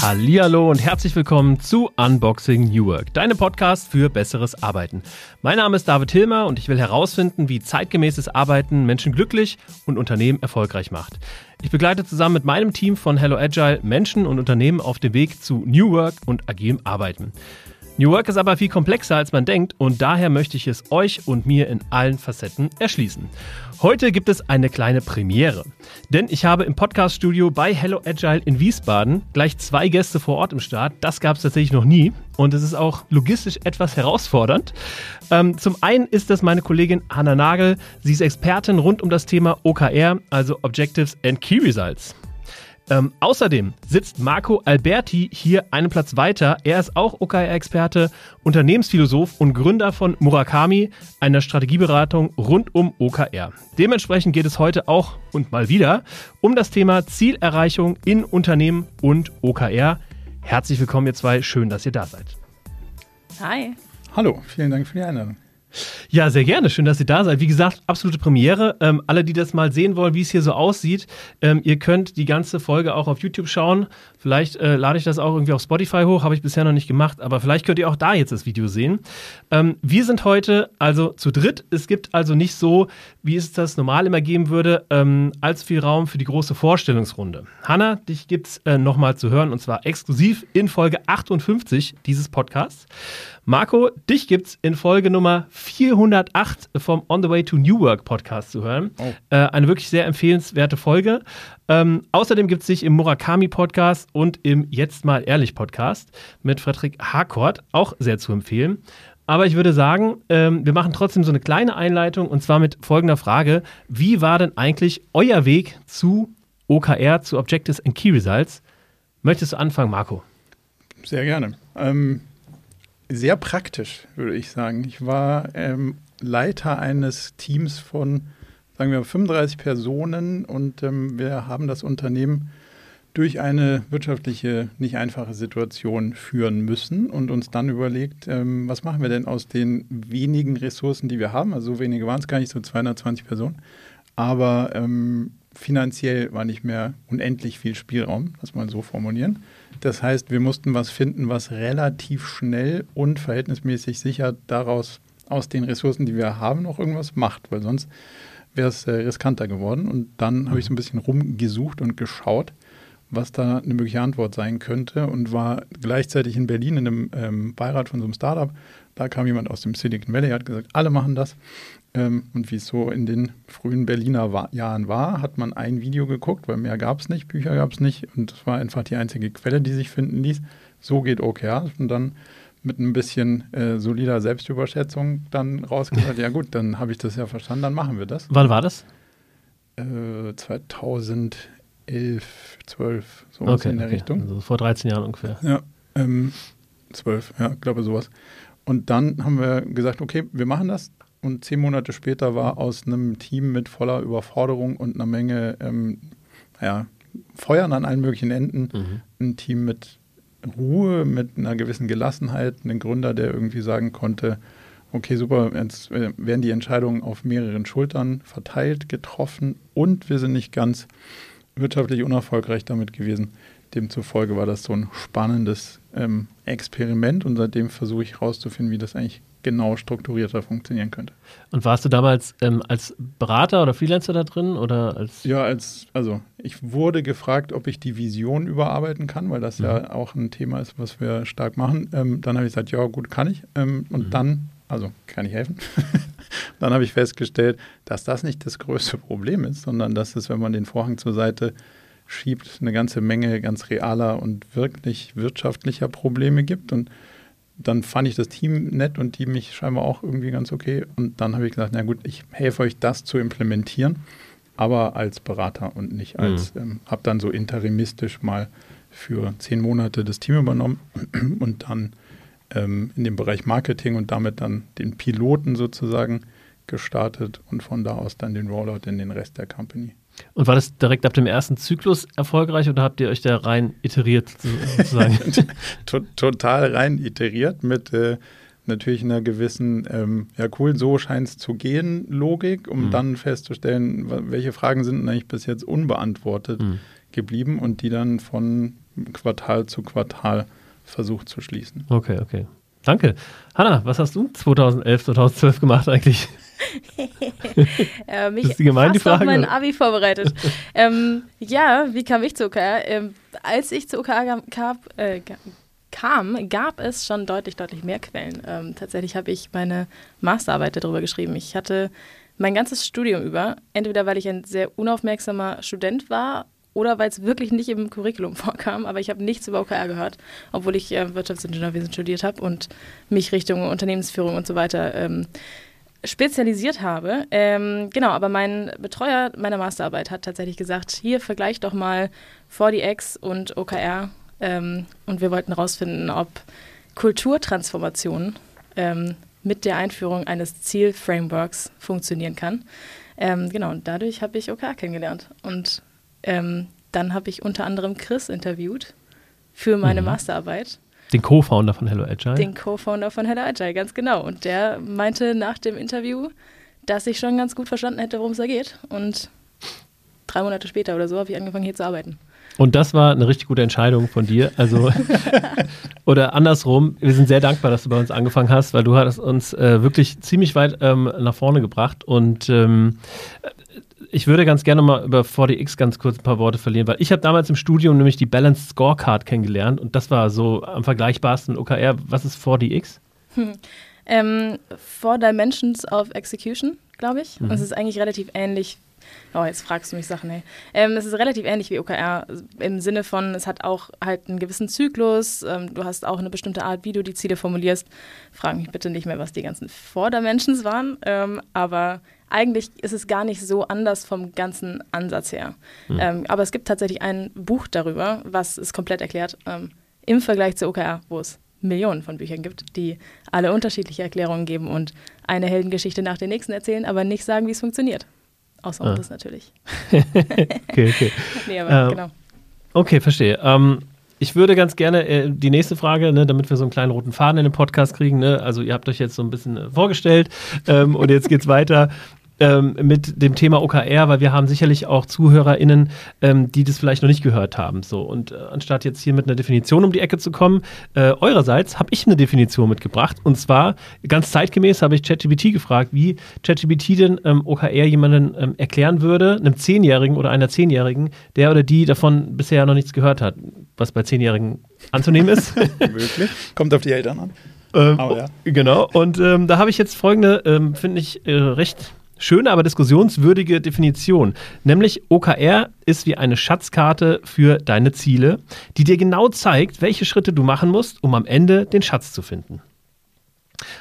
Hallihallo und herzlich willkommen zu Unboxing New Work, deinem Podcast für besseres Arbeiten. Mein Name ist David Hilmer und ich will herausfinden, wie zeitgemäßes Arbeiten Menschen glücklich und Unternehmen erfolgreich macht. Ich begleite zusammen mit meinem Team von Hello Agile Menschen und Unternehmen auf dem Weg zu New Work und agilem Arbeiten. New Work ist aber viel komplexer, als man denkt und daher möchte ich es euch und mir in allen Facetten erschließen. Heute gibt es eine kleine Premiere, denn ich habe im Podcaststudio bei Hello Agile in Wiesbaden gleich zwei Gäste vor Ort im Start. Das gab es tatsächlich noch nie und es ist auch logistisch etwas herausfordernd. Ähm, zum einen ist das meine Kollegin Hanna Nagel. Sie ist Expertin rund um das Thema OKR, also Objectives and Key Results. Ähm, außerdem sitzt Marco Alberti hier einen Platz weiter. Er ist auch OKR-Experte, Unternehmensphilosoph und Gründer von Murakami, einer Strategieberatung rund um OKR. Dementsprechend geht es heute auch und mal wieder um das Thema Zielerreichung in Unternehmen und OKR. Herzlich willkommen, ihr zwei. Schön, dass ihr da seid. Hi. Hallo, vielen Dank für die Einladung. Ja, sehr gerne. Schön, dass ihr da seid. Wie gesagt, absolute Premiere. Ähm, alle, die das mal sehen wollen, wie es hier so aussieht, ähm, ihr könnt die ganze Folge auch auf YouTube schauen. Vielleicht äh, lade ich das auch irgendwie auf Spotify hoch, habe ich bisher noch nicht gemacht, aber vielleicht könnt ihr auch da jetzt das Video sehen. Ähm, wir sind heute also zu dritt. Es gibt also nicht so, wie es das normal immer geben würde, ähm, allzu viel Raum für die große Vorstellungsrunde. Hanna, dich gibt es äh, nochmal zu hören und zwar exklusiv in Folge 58 dieses Podcasts. Marco, dich gibt es in Folge Nummer 408 vom On the Way to New Work Podcast zu hören. Oh. Äh, eine wirklich sehr empfehlenswerte Folge. Ähm, außerdem gibt es dich im Murakami Podcast und im Jetzt mal ehrlich Podcast mit Frederik Harcourt, auch sehr zu empfehlen. Aber ich würde sagen, ähm, wir machen trotzdem so eine kleine Einleitung und zwar mit folgender Frage. Wie war denn eigentlich euer Weg zu OKR, zu Objectives and Key Results? Möchtest du anfangen, Marco? Sehr gerne. Ähm, sehr praktisch, würde ich sagen. Ich war ähm, Leiter eines Teams von, sagen wir, 35 Personen und ähm, wir haben das Unternehmen durch eine wirtschaftliche, nicht einfache Situation führen müssen und uns dann überlegt, ähm, was machen wir denn aus den wenigen Ressourcen, die wir haben? Also so wenige waren es gar nicht, so 220 Personen. Aber ähm, finanziell war nicht mehr unendlich viel Spielraum, das mal so formulieren. Das heißt, wir mussten was finden, was relativ schnell und verhältnismäßig sicher daraus aus den Ressourcen, die wir haben, noch irgendwas macht, weil sonst wäre es äh, riskanter geworden. Und dann habe ich so ein bisschen rumgesucht und geschaut, was da eine mögliche Antwort sein könnte und war gleichzeitig in Berlin in einem ähm, Beirat von so einem Startup. Da kam jemand aus dem Silicon Valley, hat gesagt, alle machen das. Ähm, und wie es so in den frühen Berliner war, Jahren war, hat man ein Video geguckt, weil mehr gab es nicht, Bücher gab es nicht. Und das war einfach die einzige Quelle, die sich finden ließ. So geht OKR. Und dann mit ein bisschen äh, solider Selbstüberschätzung dann rausgesagt, ja gut, dann habe ich das ja verstanden, dann machen wir das. Wann war das? Äh, 2011, 12, so okay, in der okay. Richtung. Also vor 13 Jahren ungefähr. Ja, ähm, 12, ja, glaube sowas. Und dann haben wir gesagt, okay, wir machen das. Und zehn Monate später war aus einem Team mit voller Überforderung und einer Menge ähm, ja, Feuern an allen möglichen Enden mhm. ein Team mit Ruhe, mit einer gewissen Gelassenheit, ein Gründer, der irgendwie sagen konnte, okay, super, jetzt äh, werden die Entscheidungen auf mehreren Schultern verteilt, getroffen und wir sind nicht ganz wirtschaftlich unerfolgreich damit gewesen. Demzufolge war das so ein spannendes ähm, Experiment und seitdem versuche ich herauszufinden, wie das eigentlich genau strukturierter funktionieren könnte. Und warst du damals ähm, als Berater oder Freelancer da drin oder als? Ja, als also ich wurde gefragt, ob ich die Vision überarbeiten kann, weil das mhm. ja auch ein Thema ist, was wir stark machen. Ähm, dann habe ich gesagt, ja gut, kann ich. Ähm, und mhm. dann, also kann ich helfen. dann habe ich festgestellt, dass das nicht das größte Problem ist, sondern dass es, wenn man den Vorhang zur Seite schiebt, eine ganze Menge ganz realer und wirklich wirtschaftlicher Probleme gibt und dann fand ich das Team nett und die mich scheinbar auch irgendwie ganz okay. Und dann habe ich gesagt, na gut, ich helfe euch das zu implementieren, aber als Berater und nicht als, mhm. ähm, habe dann so interimistisch mal für zehn Monate das Team übernommen und dann ähm, in dem Bereich Marketing und damit dann den Piloten sozusagen gestartet und von da aus dann den Rollout in den Rest der Company. Und war das direkt ab dem ersten Zyklus erfolgreich oder habt ihr euch da rein iteriert sozusagen? Total rein iteriert mit äh, natürlich einer gewissen, ähm, ja cool, so scheint es zu gehen, Logik, um mhm. dann festzustellen, welche Fragen sind eigentlich bis jetzt unbeantwortet mhm. geblieben und die dann von Quartal zu Quartal versucht zu schließen. Okay, okay. Danke. Hanna, was hast du 2011, 2012 gemacht eigentlich? äh, mich ist die Frage, mein Abi vorbereitet. ähm, ja, wie kam ich zu OKR? Ähm, als ich zu OKR kam, äh, kam, gab es schon deutlich, deutlich mehr Quellen. Ähm, tatsächlich habe ich meine Masterarbeit darüber geschrieben. Ich hatte mein ganzes Studium über, entweder weil ich ein sehr unaufmerksamer Student war oder weil es wirklich nicht im Curriculum vorkam, aber ich habe nichts über OKR gehört, obwohl ich äh, Wirtschaftsingenieurwesen studiert habe und mich Richtung Unternehmensführung und so weiter ähm, spezialisiert habe. Ähm, genau, aber mein Betreuer meiner Masterarbeit hat tatsächlich gesagt, hier vergleich doch mal 4DX und OKR ähm, und wir wollten herausfinden, ob Kulturtransformation ähm, mit der Einführung eines Zielframeworks funktionieren kann. Ähm, genau, und dadurch habe ich OKR kennengelernt. Und ähm, dann habe ich unter anderem Chris interviewt für meine mhm. Masterarbeit. Den Co-Founder von Hello Agile? Den Co-Founder von Hello Agile, ganz genau. Und der meinte nach dem Interview, dass ich schon ganz gut verstanden hätte, worum es da geht. Und drei Monate später oder so habe ich angefangen, hier zu arbeiten. Und das war eine richtig gute Entscheidung von dir. Also, oder andersrum, wir sind sehr dankbar, dass du bei uns angefangen hast, weil du hast uns äh, wirklich ziemlich weit ähm, nach vorne gebracht. Und ähm, ich würde ganz gerne mal über 4DX ganz kurz ein paar Worte verlieren, weil ich habe damals im Studium nämlich die Balanced Scorecard kennengelernt und das war so am vergleichbarsten OKR. Was ist 4DX? Hm. Ähm, Four Dimensions of Execution, glaube ich. Mhm. Und es ist eigentlich relativ ähnlich Oh, jetzt fragst du mich Sachen, ey. Ähm, es ist relativ ähnlich wie OKR im Sinne von, es hat auch halt einen gewissen Zyklus, ähm, du hast auch eine bestimmte Art, wie du die Ziele formulierst. Frag mich bitte nicht mehr, was die ganzen Vordermentions waren, ähm, aber eigentlich ist es gar nicht so anders vom ganzen Ansatz her. Mhm. Ähm, aber es gibt tatsächlich ein Buch darüber, was es komplett erklärt, ähm, im Vergleich zu OKR, wo es Millionen von Büchern gibt, die alle unterschiedliche Erklärungen geben und eine Heldengeschichte nach der nächsten erzählen, aber nicht sagen, wie es funktioniert. Außer ah. das natürlich. okay, okay. nee, aber ähm, genau. Okay, verstehe. Ähm, ich würde ganz gerne äh, die nächste Frage, ne, damit wir so einen kleinen roten Faden in den Podcast kriegen. Ne? Also ihr habt euch jetzt so ein bisschen äh, vorgestellt ähm, und jetzt geht's weiter ähm, mit dem Thema OKR, weil wir haben sicherlich auch ZuhörerInnen, ähm, die das vielleicht noch nicht gehört haben. So, und äh, anstatt jetzt hier mit einer Definition um die Ecke zu kommen, äh, eurerseits habe ich eine Definition mitgebracht. Und zwar ganz zeitgemäß habe ich ChatGPT gefragt, wie ChatGPT denn ähm, OKR jemanden ähm, erklären würde, einem Zehnjährigen oder einer Zehnjährigen, der oder die davon bisher noch nichts gehört hat, was bei Zehnjährigen anzunehmen ist. Wirklich? Kommt auf die Eltern an. Ähm, oh, ja. Genau, und ähm, da habe ich jetzt folgende, ähm, finde ich, äh, recht schöne, aber diskussionswürdige Definition. Nämlich OKR ist wie eine Schatzkarte für deine Ziele, die dir genau zeigt, welche Schritte du machen musst, um am Ende den Schatz zu finden.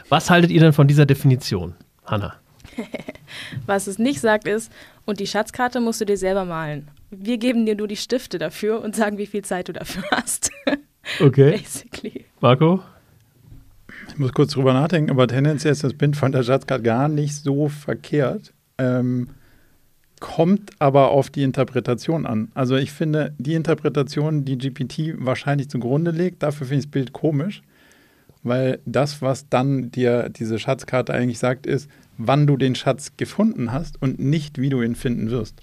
Was haltet ihr denn von dieser Definition, Hanna? Was es nicht sagt ist, und die Schatzkarte musst du dir selber malen. Wir geben dir nur die Stifte dafür und sagen, wie viel Zeit du dafür hast. Okay. Basically. Marco? Ich muss kurz drüber nachdenken, aber tendenziell ist das Bild von der Schatzkarte gar nicht so verkehrt. Ähm, kommt aber auf die Interpretation an. Also ich finde, die Interpretation, die GPT wahrscheinlich zugrunde legt, dafür finde ich das Bild komisch, weil das, was dann dir diese Schatzkarte eigentlich sagt, ist, wann du den Schatz gefunden hast und nicht, wie du ihn finden wirst.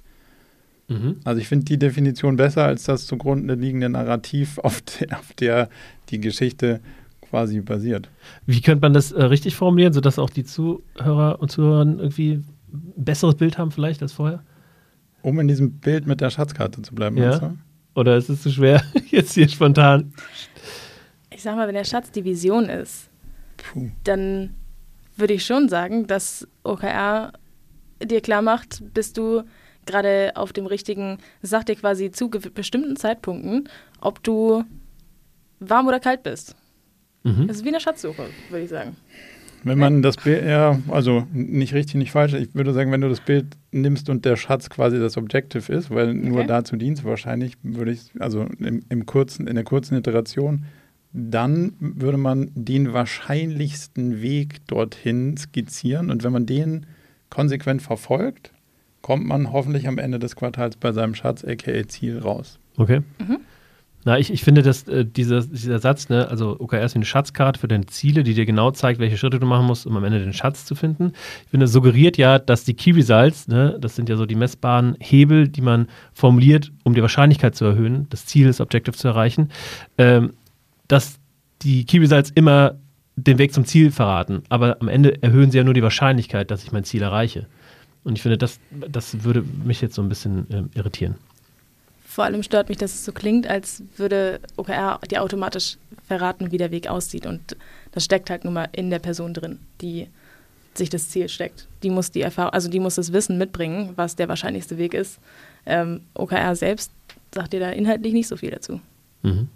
Mhm. Also ich finde die Definition besser als das zugrunde liegende Narrativ, auf der, auf der die Geschichte quasi basiert. Wie könnte man das äh, richtig formulieren, sodass auch die Zuhörer und Zuhörer irgendwie ein besseres Bild haben vielleicht als vorher? Um in diesem Bild mit der Schatzkarte zu bleiben. Ja. Oder ist es zu schwer, jetzt hier spontan? Ich sag mal, wenn der Schatz die Vision ist, Puh. dann würde ich schon sagen, dass OKR dir klar macht, bist du gerade auf dem richtigen, sagt dir quasi zu bestimmten Zeitpunkten, ob du warm oder kalt bist. Mhm. Das ist wie eine Schatzsuche, würde ich sagen. Wenn man das Bild, ja, also nicht richtig, nicht falsch. Ich würde sagen, wenn du das Bild nimmst und der Schatz quasi das Objective ist, weil okay. nur dazu dient wahrscheinlich, würde ich, also im, im, kurzen, in der kurzen Iteration, dann würde man den wahrscheinlichsten Weg dorthin skizzieren. Und wenn man den konsequent verfolgt, kommt man hoffentlich am Ende des Quartals bei seinem Schatz, aka Ziel, raus. Okay. Mhm. Na, ich, ich finde, dass äh, dieser, dieser Satz, ne, also OKR ist wie eine Schatzkarte für deine Ziele, die dir genau zeigt, welche Schritte du machen musst, um am Ende den Schatz zu finden. Ich finde, suggeriert ja, dass die Key Results, ne, das sind ja so die messbaren Hebel, die man formuliert, um die Wahrscheinlichkeit zu erhöhen, das Ziel, das Objective zu erreichen, ähm, dass die Key Results immer den Weg zum Ziel verraten, aber am Ende erhöhen sie ja nur die Wahrscheinlichkeit, dass ich mein Ziel erreiche. Und ich finde, das, das würde mich jetzt so ein bisschen äh, irritieren. Vor allem stört mich, dass es so klingt, als würde OKR dir automatisch verraten, wie der Weg aussieht. Und das steckt halt nun mal in der Person drin, die sich das Ziel steckt. Die muss die Erfahrung, also die muss das Wissen mitbringen, was der wahrscheinlichste Weg ist. Ähm, OKR selbst sagt dir da inhaltlich nicht so viel dazu. Mhm.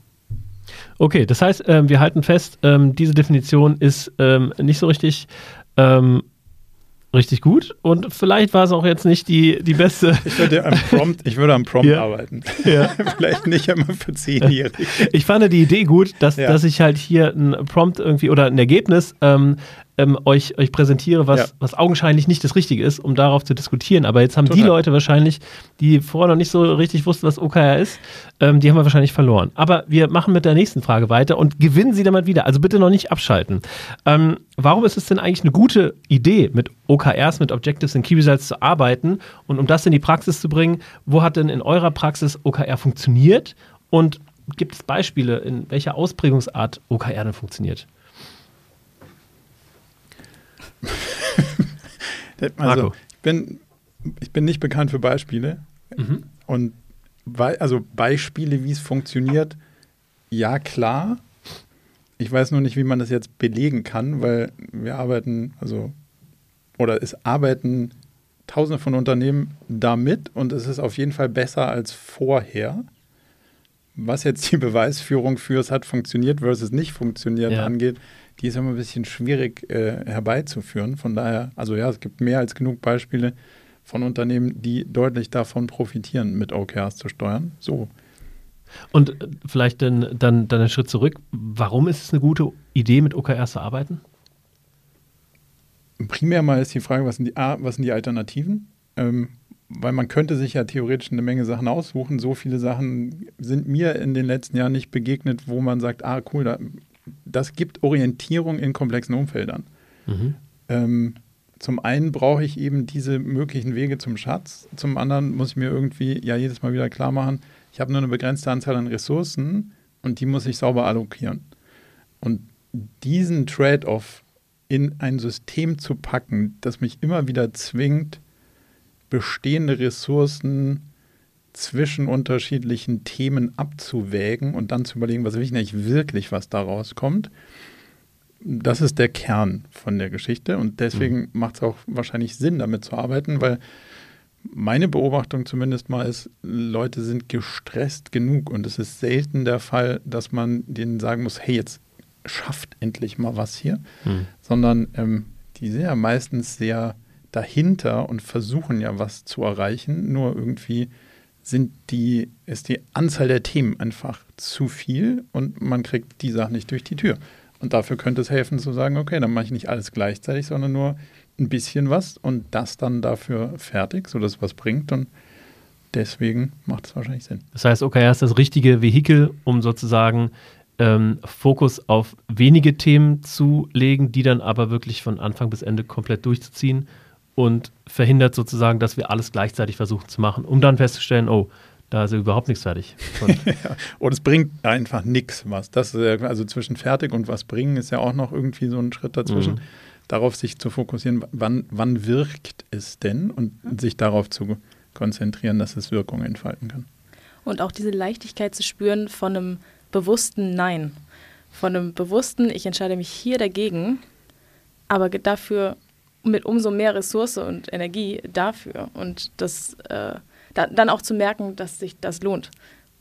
Okay, das heißt, ähm, wir halten fest, ähm, diese Definition ist ähm, nicht so richtig ähm, richtig gut und vielleicht war es auch jetzt nicht die, die beste. Ich würde am Prompt, ich würde am Prompt ja. arbeiten. Ja. vielleicht nicht immer für Zehnjährige. Ich fand die Idee gut, dass, ja. dass ich halt hier ein Prompt irgendwie oder ein Ergebnis ähm, ähm, euch, euch präsentiere, was, ja. was augenscheinlich nicht das Richtige ist, um darauf zu diskutieren. Aber jetzt haben Total. die Leute wahrscheinlich, die vorher noch nicht so richtig wussten, was OKR ist, ähm, die haben wir wahrscheinlich verloren. Aber wir machen mit der nächsten Frage weiter und gewinnen sie damit wieder. Also bitte noch nicht abschalten. Ähm, warum ist es denn eigentlich eine gute Idee, mit OKRs, mit Objectives und Key Results zu arbeiten? Und um das in die Praxis zu bringen, wo hat denn in eurer Praxis OKR funktioniert? Und gibt es Beispiele, in welcher Ausprägungsart OKR denn funktioniert? also, ich bin, ich bin nicht bekannt für Beispiele. Mhm. Und also Beispiele, wie es funktioniert, ja klar. Ich weiß nur nicht, wie man das jetzt belegen kann, weil wir arbeiten, also, oder es arbeiten tausende von Unternehmen damit und es ist auf jeden Fall besser als vorher. Was jetzt die Beweisführung für es hat funktioniert versus nicht funktioniert ja. angeht, die ist immer ein bisschen schwierig äh, herbeizuführen. Von daher, also ja, es gibt mehr als genug Beispiele von Unternehmen, die deutlich davon profitieren, mit OKRs zu steuern. So. Und äh, vielleicht dann, dann, dann einen Schritt zurück. Warum ist es eine gute Idee, mit OKRs zu arbeiten? Primär mal ist die Frage, was sind die, was sind die Alternativen? Ähm, weil man könnte sich ja theoretisch eine Menge Sachen aussuchen. So viele Sachen sind mir in den letzten Jahren nicht begegnet, wo man sagt, ah cool, da das gibt Orientierung in komplexen Umfeldern. Mhm. Ähm, zum einen brauche ich eben diese möglichen Wege zum Schatz, zum anderen muss ich mir irgendwie ja jedes Mal wieder klar machen, ich habe nur eine begrenzte Anzahl an Ressourcen und die muss ich sauber allokieren. Und diesen Trade-off in ein System zu packen, das mich immer wieder zwingt, bestehende Ressourcen zwischen unterschiedlichen Themen abzuwägen und dann zu überlegen, was will ich eigentlich wirklich, was da rauskommt. Das ist der Kern von der Geschichte und deswegen mhm. macht es auch wahrscheinlich Sinn, damit zu arbeiten, weil meine Beobachtung zumindest mal ist, Leute sind gestresst genug und es ist selten der Fall, dass man denen sagen muss, hey, jetzt schafft endlich mal was hier, mhm. sondern ähm, die sind ja meistens sehr dahinter und versuchen ja was zu erreichen, nur irgendwie sind die, ist die Anzahl der Themen einfach zu viel und man kriegt die Sachen nicht durch die Tür. Und dafür könnte es helfen zu sagen, okay, dann mache ich nicht alles gleichzeitig, sondern nur ein bisschen was und das dann dafür fertig, sodass es was bringt und deswegen macht es wahrscheinlich Sinn. Das heißt, OKR ist das richtige Vehikel, um sozusagen ähm, Fokus auf wenige Themen zu legen, die dann aber wirklich von Anfang bis Ende komplett durchzuziehen und verhindert sozusagen, dass wir alles gleichzeitig versuchen zu machen, um dann festzustellen, oh, da ist ja überhaupt nichts fertig. ja, und es bringt einfach nichts was. Das also zwischen fertig und was bringen ist ja auch noch irgendwie so ein Schritt dazwischen. Mhm. Darauf sich zu fokussieren, wann, wann wirkt es denn und sich darauf zu konzentrieren, dass es Wirkung entfalten kann. Und auch diese Leichtigkeit zu spüren von einem bewussten Nein. Von einem bewussten, ich entscheide mich hier dagegen, aber dafür mit umso mehr Ressource und Energie dafür und das äh, da, dann auch zu merken, dass sich das lohnt,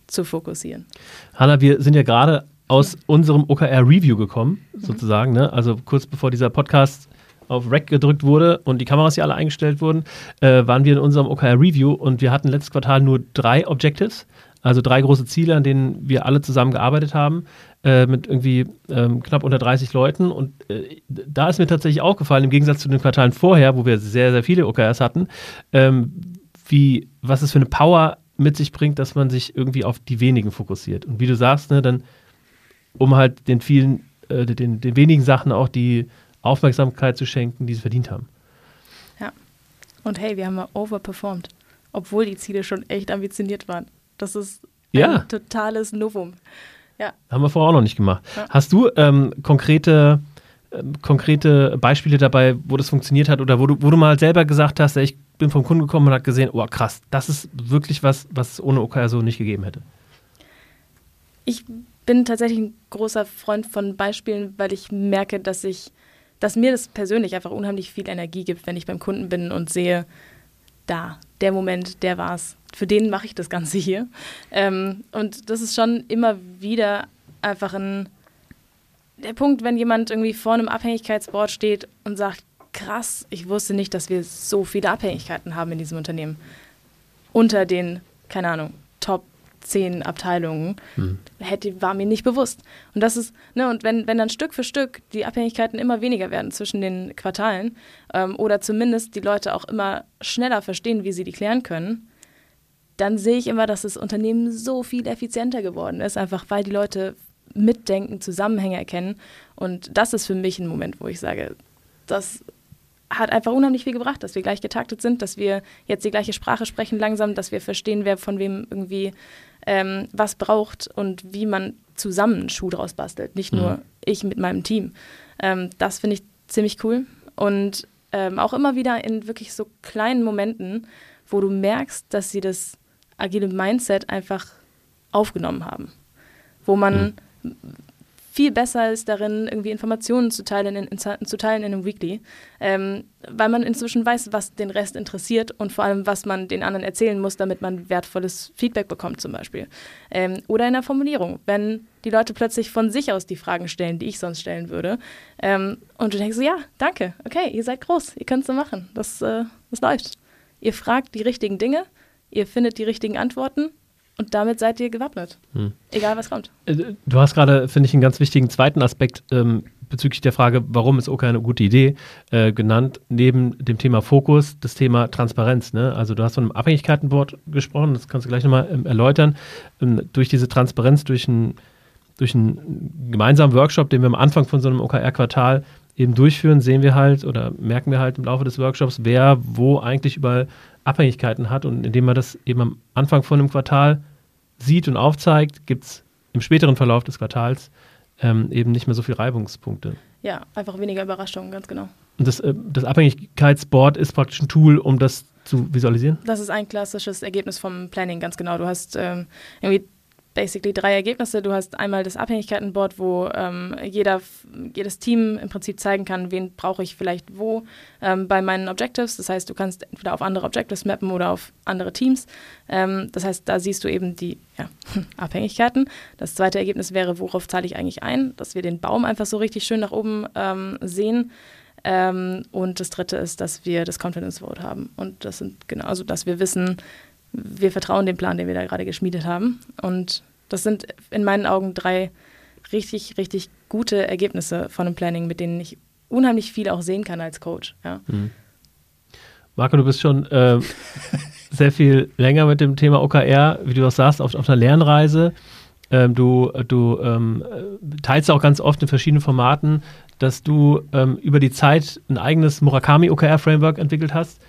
zu fokussieren. Hanna, wir sind ja gerade aus unserem OKR-Review gekommen, mhm. sozusagen. Ne? Also kurz bevor dieser Podcast auf Rack gedrückt wurde und die Kameras hier alle eingestellt wurden, äh, waren wir in unserem OKR-Review und wir hatten letztes Quartal nur drei Objectives, also drei große Ziele, an denen wir alle zusammen gearbeitet haben. Äh, mit irgendwie ähm, knapp unter 30 Leuten. Und äh, da ist mir tatsächlich aufgefallen, im Gegensatz zu den Quartalen vorher, wo wir sehr, sehr viele OKRs hatten, ähm, wie, was es für eine Power mit sich bringt, dass man sich irgendwie auf die wenigen fokussiert. Und wie du sagst, ne, dann um halt den vielen, äh, den, den wenigen Sachen auch die Aufmerksamkeit zu schenken, die sie verdient haben. Ja. Und hey, wir haben mal overperformed, obwohl die Ziele schon echt ambitioniert waren. Das ist ein ja. totales Novum. Ja. Haben wir vorher auch noch nicht gemacht. Ja. Hast du ähm, konkrete, ähm, konkrete Beispiele dabei, wo das funktioniert hat oder wo du, wo du mal selber gesagt hast, ich bin vom Kunden gekommen und habe gesehen, oh krass, das ist wirklich was, was es ohne OKR so nicht gegeben hätte? Ich bin tatsächlich ein großer Freund von Beispielen, weil ich merke, dass ich, dass mir das persönlich einfach unheimlich viel Energie gibt, wenn ich beim Kunden bin und sehe, da, der Moment, der war's. Für den mache ich das Ganze hier. Ähm, und das ist schon immer wieder einfach ein der Punkt, wenn jemand irgendwie vor einem Abhängigkeitsboard steht und sagt, krass, ich wusste nicht, dass wir so viele Abhängigkeiten haben in diesem Unternehmen. Unter den, keine Ahnung, Top zehn Abteilungen, hm. hätte, war mir nicht bewusst. Und das ist, ne, und wenn, wenn dann Stück für Stück die Abhängigkeiten immer weniger werden zwischen den Quartalen ähm, oder zumindest die Leute auch immer schneller verstehen, wie sie die klären können, dann sehe ich immer, dass das Unternehmen so viel effizienter geworden ist, einfach weil die Leute mitdenken, Zusammenhänge erkennen. Und das ist für mich ein Moment, wo ich sage, das hat einfach unheimlich viel gebracht, dass wir gleich getaktet sind, dass wir jetzt die gleiche Sprache sprechen langsam, dass wir verstehen, wer von wem irgendwie ähm, was braucht und wie man zusammen einen Schuh draus bastelt, nicht nur mhm. ich mit meinem Team. Ähm, das finde ich ziemlich cool und ähm, auch immer wieder in wirklich so kleinen Momenten, wo du merkst, dass sie das agile Mindset einfach aufgenommen haben, wo man mhm viel besser ist darin, irgendwie Informationen zu teilen in, in, zu teilen in einem Weekly, ähm, weil man inzwischen weiß, was den Rest interessiert und vor allem, was man den anderen erzählen muss, damit man wertvolles Feedback bekommt zum Beispiel. Ähm, oder in der Formulierung, wenn die Leute plötzlich von sich aus die Fragen stellen, die ich sonst stellen würde ähm, und du denkst so, ja, danke, okay, ihr seid groß, ihr könnt es so machen, das, äh, das läuft. Ihr fragt die richtigen Dinge, ihr findet die richtigen Antworten und damit seid ihr gewappnet. Hm. Egal, was kommt. Äh, du hast gerade, finde ich, einen ganz wichtigen zweiten Aspekt ähm, bezüglich der Frage, warum ist OK eine gute Idee, äh, genannt, neben dem Thema Fokus, das Thema Transparenz. Ne? Also du hast von einem Abhängigkeitenboard gesprochen, das kannst du gleich nochmal ähm, erläutern. Ähm, durch diese Transparenz, durch einen durch einen gemeinsamen Workshop, den wir am Anfang von so einem OKR-Quartal eben durchführen, sehen wir halt oder merken wir halt im Laufe des Workshops, wer wo eigentlich überall Abhängigkeiten hat. Und indem man das eben am Anfang von einem Quartal sieht und aufzeigt, gibt es im späteren Verlauf des Quartals ähm, eben nicht mehr so viele Reibungspunkte. Ja, einfach weniger Überraschungen, ganz genau. Und das, äh, das Abhängigkeitsboard ist praktisch ein Tool, um das zu visualisieren? Das ist ein klassisches Ergebnis vom Planning, ganz genau. Du hast ähm, irgendwie basically drei Ergebnisse. Du hast einmal das Abhängigkeitenboard, wo ähm, jeder, jedes Team im Prinzip zeigen kann, wen brauche ich vielleicht wo ähm, bei meinen Objectives. Das heißt, du kannst entweder auf andere Objectives mappen oder auf andere Teams. Ähm, das heißt, da siehst du eben die ja, Abhängigkeiten. Das zweite Ergebnis wäre, worauf zahle ich eigentlich ein, dass wir den Baum einfach so richtig schön nach oben ähm, sehen. Ähm, und das dritte ist, dass wir das Confidence Vote haben. Und das sind genau, also dass wir wissen, wir vertrauen dem Plan, den wir da gerade geschmiedet haben. Und das sind in meinen Augen drei richtig, richtig gute Ergebnisse von einem Planning, mit denen ich unheimlich viel auch sehen kann als Coach. Ja. Mhm. Marco, du bist schon äh, sehr viel länger mit dem Thema OKR, wie du das sagst, auf, auf einer Lernreise. Ähm, du du ähm, teilst auch ganz oft in verschiedenen Formaten, dass du ähm, über die Zeit ein eigenes Murakami OKR-Framework entwickelt hast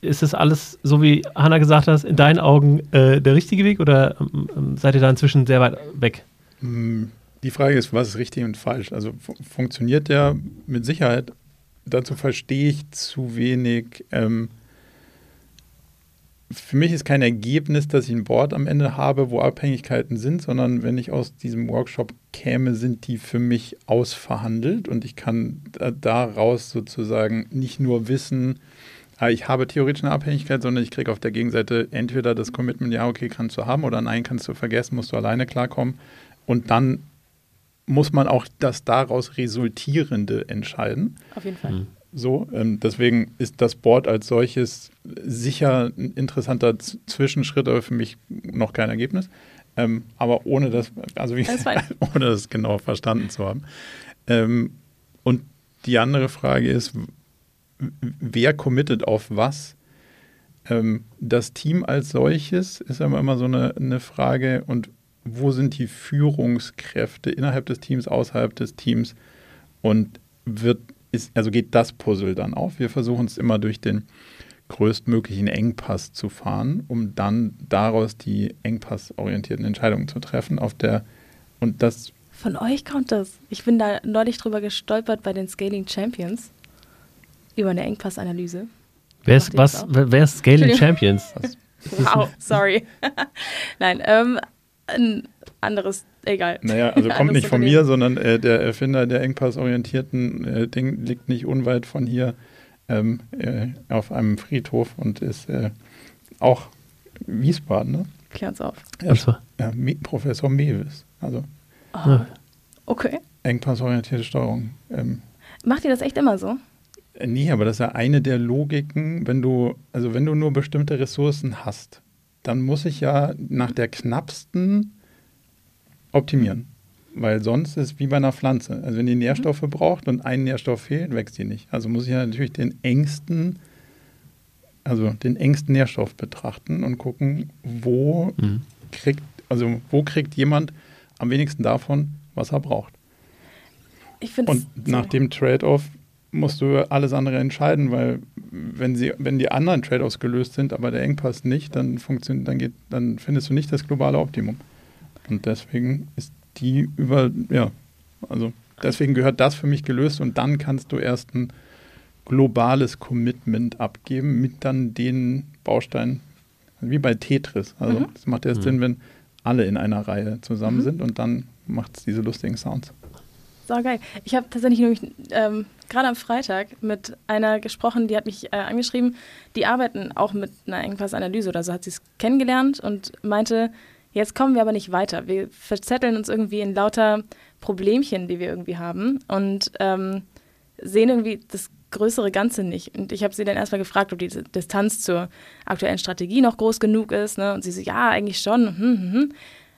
ist das alles, so wie Hanna gesagt hat, in deinen Augen äh, der richtige Weg oder ähm, seid ihr da inzwischen sehr weit weg? Mm, die Frage ist, was ist richtig und falsch? Also funktioniert der mit Sicherheit? Dazu verstehe ich zu wenig. Ähm, für mich ist kein Ergebnis, dass ich ein Board am Ende habe, wo Abhängigkeiten sind, sondern wenn ich aus diesem Workshop käme, sind die für mich ausverhandelt und ich kann daraus sozusagen nicht nur wissen, Ah, ich habe theoretisch eine Abhängigkeit, sondern ich kriege auf der Gegenseite entweder das Commitment, ja, okay, kannst du haben, oder nein, kannst du vergessen, musst du alleine klarkommen. Und dann muss man auch das daraus Resultierende entscheiden. Auf jeden Fall. Mhm. So, ähm, deswegen ist das Board als solches sicher ein interessanter Z Zwischenschritt, aber für mich noch kein Ergebnis. Ähm, aber ohne das, also wie, ohne das genau verstanden zu haben. Ähm, und die andere Frage ist, wer committet auf was. Ähm, das Team als solches ist aber immer so eine, eine Frage und wo sind die Führungskräfte innerhalb des Teams, außerhalb des Teams und wird, ist, also geht das Puzzle dann auf. Wir versuchen es immer durch den größtmöglichen Engpass zu fahren, um dann daraus die engpassorientierten Entscheidungen zu treffen. Auf der und das von euch kommt das. Ich bin da neulich drüber gestolpert bei den Scaling Champions über eine Engpassanalyse. Wer ist was? Wer ist Scaling Champions? wow, sorry. Nein, ähm, ein anderes, egal. Naja, also kommt nicht von mir, sondern äh, der Erfinder der engpassorientierten äh, Ding liegt nicht unweit von hier ähm, äh, auf einem Friedhof und ist äh, auch Wiesbaden, ne? Klär uns auf. Ja, ja, Professor Mewis. Also. Oh. Okay. Engpassorientierte Steuerung. Ähm, Macht ihr das echt immer so? Nee, aber das ist ja eine der Logiken, wenn du, also wenn du nur bestimmte Ressourcen hast, dann muss ich ja nach der knappsten optimieren. Weil sonst ist es wie bei einer Pflanze. Also wenn die Nährstoffe mhm. braucht und ein Nährstoff fehlt, wächst die nicht. Also muss ich ja natürlich den engsten, also den engsten Nährstoff betrachten und gucken, wo mhm. kriegt, also wo kriegt jemand am wenigsten davon, was er braucht. und nach dem Trade-off musst du alles andere entscheiden, weil wenn sie, wenn die anderen Trade-offs gelöst sind, aber der Engpass nicht, dann funktioniert, dann geht, dann findest du nicht das globale Optimum. Und deswegen ist die über, ja, also deswegen gehört das für mich gelöst und dann kannst du erst ein globales Commitment abgeben mit dann den Bausteinen, wie bei Tetris. Also es mhm. macht erst mhm. Sinn, wenn alle in einer Reihe zusammen mhm. sind und dann macht es diese lustigen Sounds. So geil. Ich habe tatsächlich nämlich ähm, gerade am Freitag mit einer gesprochen, die hat mich äh, angeschrieben, die arbeiten auch mit einer Engpassanalyse oder so, hat sie es kennengelernt und meinte, jetzt kommen wir aber nicht weiter. Wir verzetteln uns irgendwie in lauter Problemchen, die wir irgendwie haben und ähm, sehen irgendwie das größere Ganze nicht. Und ich habe sie dann erstmal gefragt, ob die Distanz zur aktuellen Strategie noch groß genug ist. Ne? Und sie so, ja, eigentlich schon. Hm, hm, hm.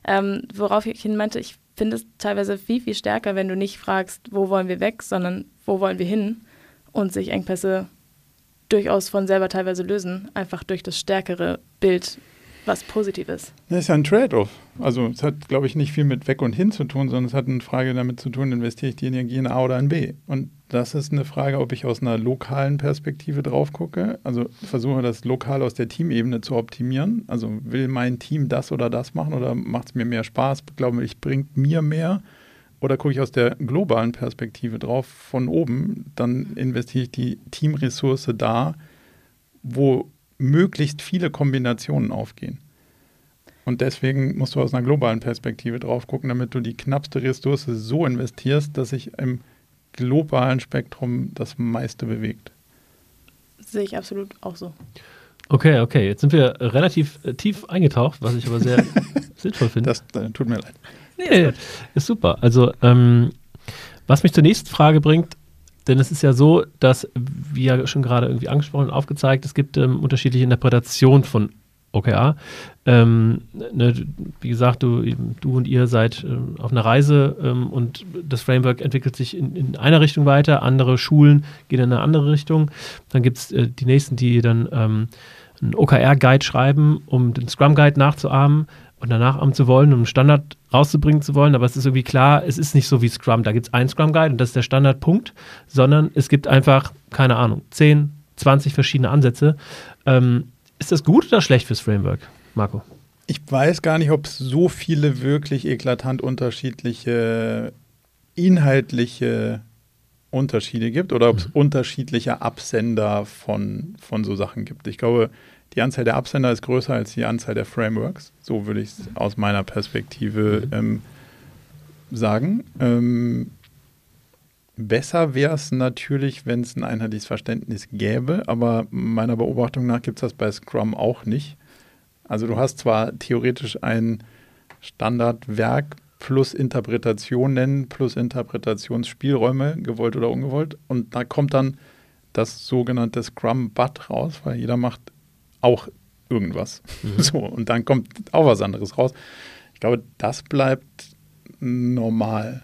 Ähm, worauf ich hin meinte, ich finde es teilweise viel, viel stärker, wenn du nicht fragst, wo wollen wir weg, sondern wo wollen wir hin und sich Engpässe durchaus von selber teilweise lösen, einfach durch das stärkere Bild was Positives. Das ist ja ein Trade-off. Also es hat, glaube ich, nicht viel mit weg und hin zu tun, sondern es hat eine Frage damit zu tun, investiere ich die Energie in A oder in B. Und das ist eine Frage, ob ich aus einer lokalen Perspektive drauf gucke, also versuche das lokal aus der Teamebene zu optimieren. Also will mein Team das oder das machen oder macht es mir mehr Spaß? Glaube ich, bringt mir mehr? Oder gucke ich aus der globalen Perspektive drauf von oben, dann investiere ich die Teamressource da, wo möglichst viele Kombinationen aufgehen. Und deswegen musst du aus einer globalen Perspektive drauf gucken, damit du die knappste Ressource so investierst, dass sich im globalen Spektrum das meiste bewegt. Sehe ich absolut auch so. Okay, okay. Jetzt sind wir relativ äh, tief eingetaucht, was ich aber sehr sinnvoll finde. Das äh, tut mir leid. Nee, ist, ist, super. Also, ähm, was mich zur nächsten Frage bringt, denn es ist ja so, dass, wie ja schon gerade irgendwie angesprochen und aufgezeigt, es gibt ähm, unterschiedliche Interpretationen von OKR. Ähm, ne, wie gesagt, du, du und ihr seid äh, auf einer Reise ähm, und das Framework entwickelt sich in, in, einer Richtung weiter, andere Schulen gehen in eine andere Richtung. Dann gibt es äh, die nächsten, die dann ähm, einen OKR-Guide schreiben, um den Scrum-Guide nachzuahmen und danach nachahmen zu wollen, um einen Standard rauszubringen zu wollen. Aber es ist irgendwie klar, es ist nicht so wie Scrum. Da gibt es einen Scrum-Guide und das ist der Standardpunkt, sondern es gibt einfach, keine Ahnung, 10, 20 verschiedene Ansätze. Ähm, ist das gut oder schlecht fürs Framework, Marco? Ich weiß gar nicht, ob es so viele wirklich eklatant unterschiedliche inhaltliche Unterschiede gibt oder ob es mhm. unterschiedliche Absender von, von so Sachen gibt. Ich glaube, die Anzahl der Absender ist größer als die Anzahl der Frameworks. So würde ich es aus meiner Perspektive mhm. ähm, sagen. Ähm, besser wäre es natürlich, wenn es ein einheitliches Verständnis gäbe, aber meiner Beobachtung nach gibt es das bei Scrum auch nicht. Also du hast zwar theoretisch ein Standardwerk plus Interpretationen plus Interpretationsspielräume, gewollt oder ungewollt, und da kommt dann das sogenannte Scrum-Bud raus, weil jeder macht auch irgendwas. Mhm. So, und dann kommt auch was anderes raus. Ich glaube, das bleibt normal.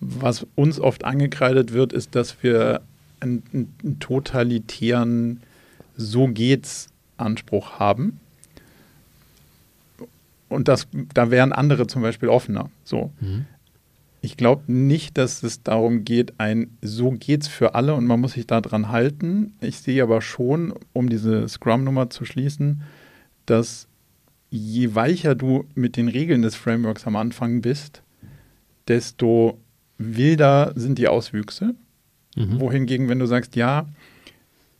Was uns oft angekreidet wird, ist, dass wir einen, einen totalitären So geht's Anspruch haben. Und das, da wären andere zum Beispiel offener. So. Mhm. Ich glaube nicht, dass es darum geht, ein so geht's für alle und man muss sich daran halten. Ich sehe aber schon, um diese Scrum-Nummer zu schließen, dass je weicher du mit den Regeln des Frameworks am Anfang bist, desto wilder sind die Auswüchse. Mhm. Wohingegen, wenn du sagst, ja,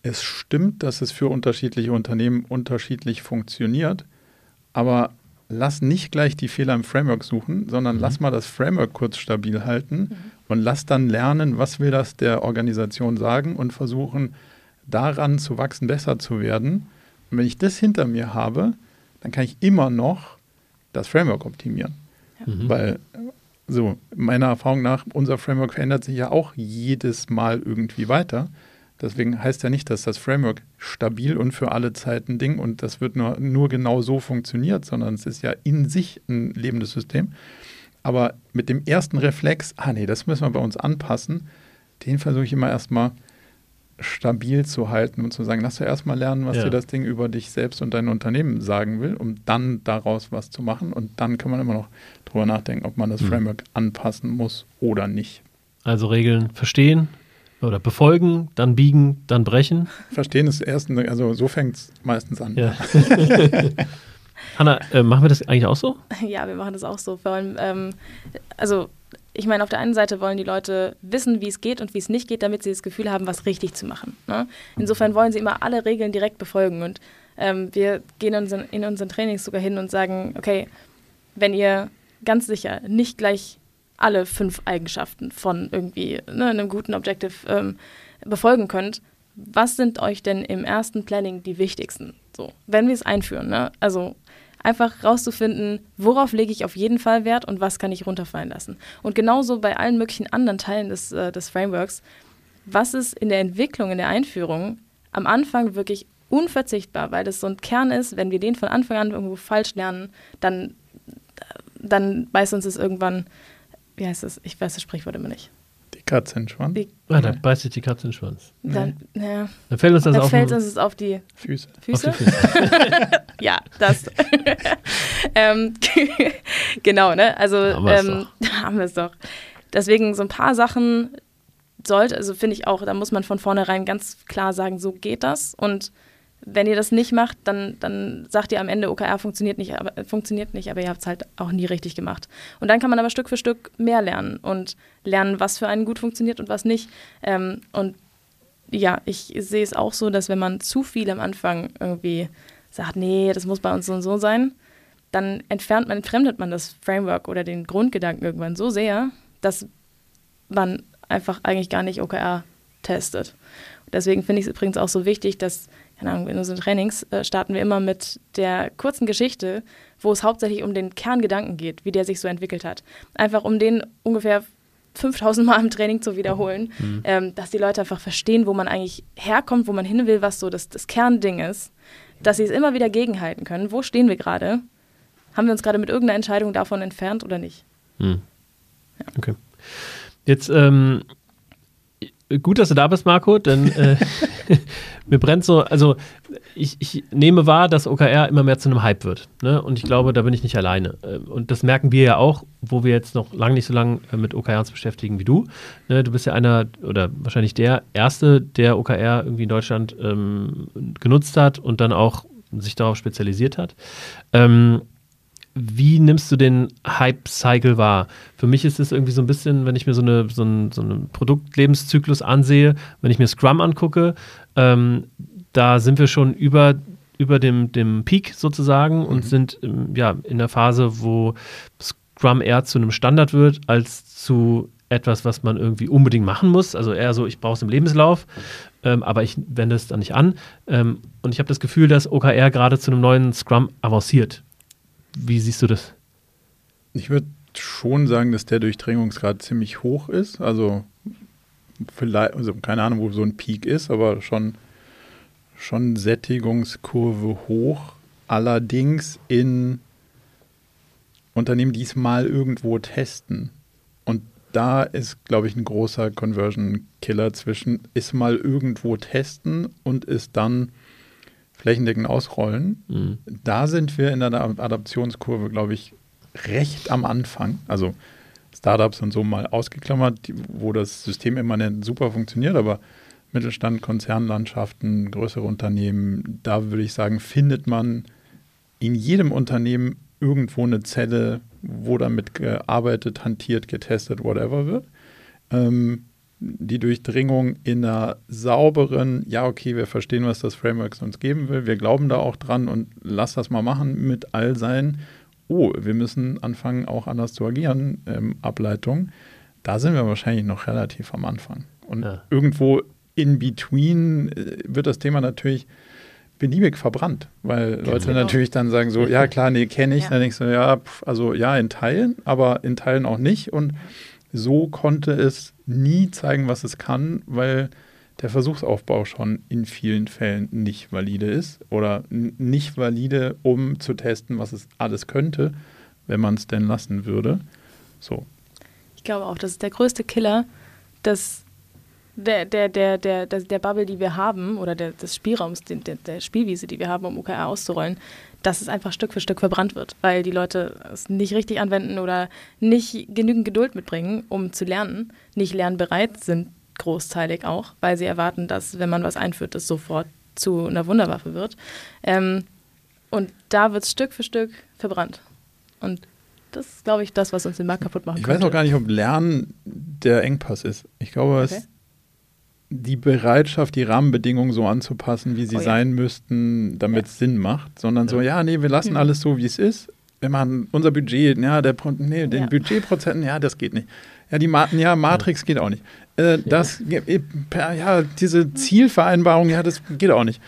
es stimmt, dass es für unterschiedliche Unternehmen unterschiedlich funktioniert, aber lass nicht gleich die Fehler im Framework suchen, sondern mhm. lass mal das Framework kurz stabil halten mhm. und lass dann lernen, was will das der Organisation sagen und versuchen, daran zu wachsen, besser zu werden. Und wenn ich das hinter mir habe, dann kann ich immer noch das Framework optimieren. Ja. Mhm. Weil, so, meiner Erfahrung nach, unser Framework verändert sich ja auch jedes Mal irgendwie weiter. Deswegen heißt ja nicht, dass das Framework stabil und für alle Zeiten Ding und das wird nur, nur genau so funktioniert, sondern es ist ja in sich ein lebendes System. Aber mit dem ersten Reflex, ah nee, das müssen wir bei uns anpassen, den versuche ich immer erstmal stabil zu halten und zu sagen, lass du erstmal lernen, was ja. dir das Ding über dich selbst und dein Unternehmen sagen will, um dann daraus was zu machen. Und dann kann man immer noch drüber nachdenken, ob man das mhm. Framework anpassen muss oder nicht. Also Regeln verstehen, oder befolgen, dann biegen, dann brechen. Verstehen ist erst, also so fängt es meistens an. Ja. Hanna, äh, machen wir das eigentlich auch so? Ja, wir machen das auch so. Vor allem, ähm, also ich meine, auf der einen Seite wollen die Leute wissen, wie es geht und wie es nicht geht, damit sie das Gefühl haben, was richtig zu machen. Ne? Insofern wollen sie immer alle Regeln direkt befolgen. Und ähm, wir gehen in unseren, in unseren Trainings sogar hin und sagen, okay, wenn ihr ganz sicher nicht gleich alle fünf Eigenschaften von irgendwie ne, einem guten Objective ähm, befolgen könnt, was sind euch denn im ersten Planning die wichtigsten? So, wenn wir es einführen, ne? Also einfach rauszufinden, worauf lege ich auf jeden Fall Wert und was kann ich runterfallen lassen. Und genauso bei allen möglichen anderen Teilen des, äh, des Frameworks, was ist in der Entwicklung, in der Einführung am Anfang wirklich unverzichtbar, weil das so ein Kern ist, wenn wir den von Anfang an irgendwo falsch lernen, dann, dann beißt uns es irgendwann wie heißt das? Ich weiß das Sprichwort immer nicht. Die Katze in den Schwanz. Die, ah, da beißt sich die Katze in den Schwanz. Dann, ja. dann fällt uns das dann auf, fällt uns das auf die Füße. Füße? Auf die Füße. ja, das. ähm, genau, ne? Also haben wir ähm, haben wir es doch. Deswegen so ein paar Sachen sollte, also finde ich auch, da muss man von vornherein ganz klar sagen, so geht das. Und wenn ihr das nicht macht, dann, dann sagt ihr am Ende, OKR funktioniert nicht, aber, funktioniert nicht, aber ihr habt es halt auch nie richtig gemacht. Und dann kann man aber Stück für Stück mehr lernen und lernen, was für einen gut funktioniert und was nicht. Ähm, und ja, ich sehe es auch so, dass wenn man zu viel am Anfang irgendwie sagt, nee, das muss bei uns so und so sein, dann entfernt man, entfremdet man das Framework oder den Grundgedanken irgendwann so sehr, dass man einfach eigentlich gar nicht OKR testet. Deswegen finde ich es übrigens auch so wichtig, dass keine Ahnung, in unseren Trainings äh, starten wir immer mit der kurzen Geschichte, wo es hauptsächlich um den Kerngedanken geht, wie der sich so entwickelt hat. Einfach um den ungefähr 5000 Mal im Training zu wiederholen, mhm. ähm, dass die Leute einfach verstehen, wo man eigentlich herkommt, wo man hin will, was so das, das Kernding ist, dass sie es immer wieder gegenhalten können. Wo stehen wir gerade? Haben wir uns gerade mit irgendeiner Entscheidung davon entfernt oder nicht? Mhm. Ja. Okay. Jetzt ähm, gut, dass du da bist, Marco, denn äh, mir brennt so, also ich, ich, nehme wahr, dass OKR immer mehr zu einem Hype wird. Ne? Und ich glaube, da bin ich nicht alleine. Äh, und das merken wir ja auch, wo wir jetzt noch lange nicht so lange äh, mit OKR uns beschäftigen wie du. Ne? Du bist ja einer oder wahrscheinlich der Erste, der OKR irgendwie in Deutschland ähm, genutzt hat und dann auch sich darauf spezialisiert hat. Ähm, wie nimmst du den Hype-Cycle wahr? Für mich ist es irgendwie so ein bisschen, wenn ich mir so, eine, so, einen, so einen Produktlebenszyklus ansehe, wenn ich mir Scrum angucke, ähm, da sind wir schon über, über dem, dem Peak sozusagen und mhm. sind ähm, ja, in der Phase, wo Scrum eher zu einem Standard wird, als zu etwas, was man irgendwie unbedingt machen muss. Also eher so, ich brauche es im Lebenslauf, ähm, aber ich wende es dann nicht an. Ähm, und ich habe das Gefühl, dass OKR gerade zu einem neuen Scrum avanciert. Wie siehst du das? Ich würde schon sagen, dass der Durchdringungsgrad ziemlich hoch ist. Also vielleicht, also keine Ahnung, wo so ein Peak ist, aber schon, schon Sättigungskurve hoch. Allerdings in Unternehmen, die es mal irgendwo testen. Und da ist, glaube ich, ein großer Conversion-Killer zwischen ist mal irgendwo testen und ist dann flächendeckend ausrollen. Mhm. Da sind wir in der Adaptionskurve, glaube ich, recht am Anfang. Also Startups und so mal ausgeklammert, die, wo das System immanent super funktioniert, aber Mittelstand, Konzernlandschaften, größere Unternehmen, da würde ich sagen, findet man in jedem Unternehmen irgendwo eine Zelle, wo damit gearbeitet, hantiert, getestet, whatever wird. Ähm, die Durchdringung in einer sauberen, ja, okay, wir verstehen, was das Framework uns geben will, wir glauben da auch dran und lass das mal machen mit all seinen, oh, wir müssen anfangen, auch anders zu agieren, ähm, Ableitung. Da sind wir wahrscheinlich noch relativ am Anfang. Und ja. irgendwo in between äh, wird das Thema natürlich beliebig verbrannt, weil genau. Leute natürlich dann sagen so, ja klar, nee, kenne ich. Ja. Dann denkst du, ja, pf, also ja, in Teilen, aber in Teilen auch nicht. Und so konnte es nie zeigen, was es kann, weil der Versuchsaufbau schon in vielen Fällen nicht valide ist oder nicht valide, um zu testen, was es alles könnte, wenn man es denn lassen würde. So. Ich glaube auch, das ist der größte Killer, dass der, der, der, der, der, Bubble, die wir haben, oder der, des Spielraums, der, der Spielwiese, die wir haben, um OKR auszurollen, dass es einfach Stück für Stück verbrannt wird, weil die Leute es nicht richtig anwenden oder nicht genügend Geduld mitbringen, um zu lernen, nicht lernbereit sind, großteilig auch, weil sie erwarten, dass, wenn man was einführt, das sofort zu einer Wunderwaffe wird. Ähm, und da wird es Stück für Stück verbrannt. Und das ist, glaube ich, das, was uns den Markt kaputt machen Ich könnte. weiß auch gar nicht, ob Lernen der Engpass ist. Ich glaube, okay. es die Bereitschaft, die Rahmenbedingungen so anzupassen, wie sie oh, ja. sein müssten, damit es ja. Sinn macht, sondern ja. so, ja, nee, wir lassen mhm. alles so, wie es ist. Wir machen unser Budget, ja, der, nee, den Budgetprozenten, ja, das geht nicht. Ja, die Ma ja, Matrix geht auch nicht. Äh, das, ja, diese Zielvereinbarung, ja, das geht auch nicht.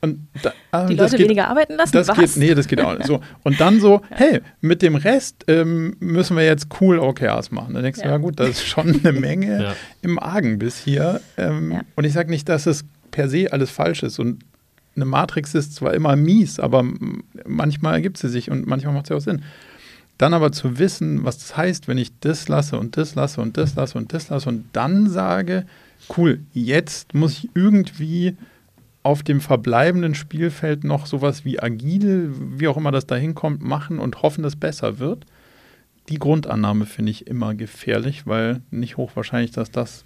Und da, ah, die Leute geht, weniger arbeiten lassen? Das Was? geht, nee, das geht auch nicht. So. Und dann so, ja. hey, mit dem Rest ähm, müssen wir jetzt cool OKRs machen. Dann denkst ja. du, ja gut, das ist schon eine Menge ja. im Argen bis hier. Ähm, und ich sage nicht, dass es per se alles falsch ist. Und eine Matrix ist zwar immer mies, aber manchmal ergibt sie sich und manchmal macht sie auch Sinn. Dann aber zu wissen, was das heißt, wenn ich das lasse und das lasse und das lasse und das lasse und dann sage, cool, jetzt muss ich irgendwie auf dem verbleibenden Spielfeld noch sowas wie agil, wie auch immer das da hinkommt, machen und hoffen, dass es besser wird. Die Grundannahme finde ich immer gefährlich, weil nicht hochwahrscheinlich, dass das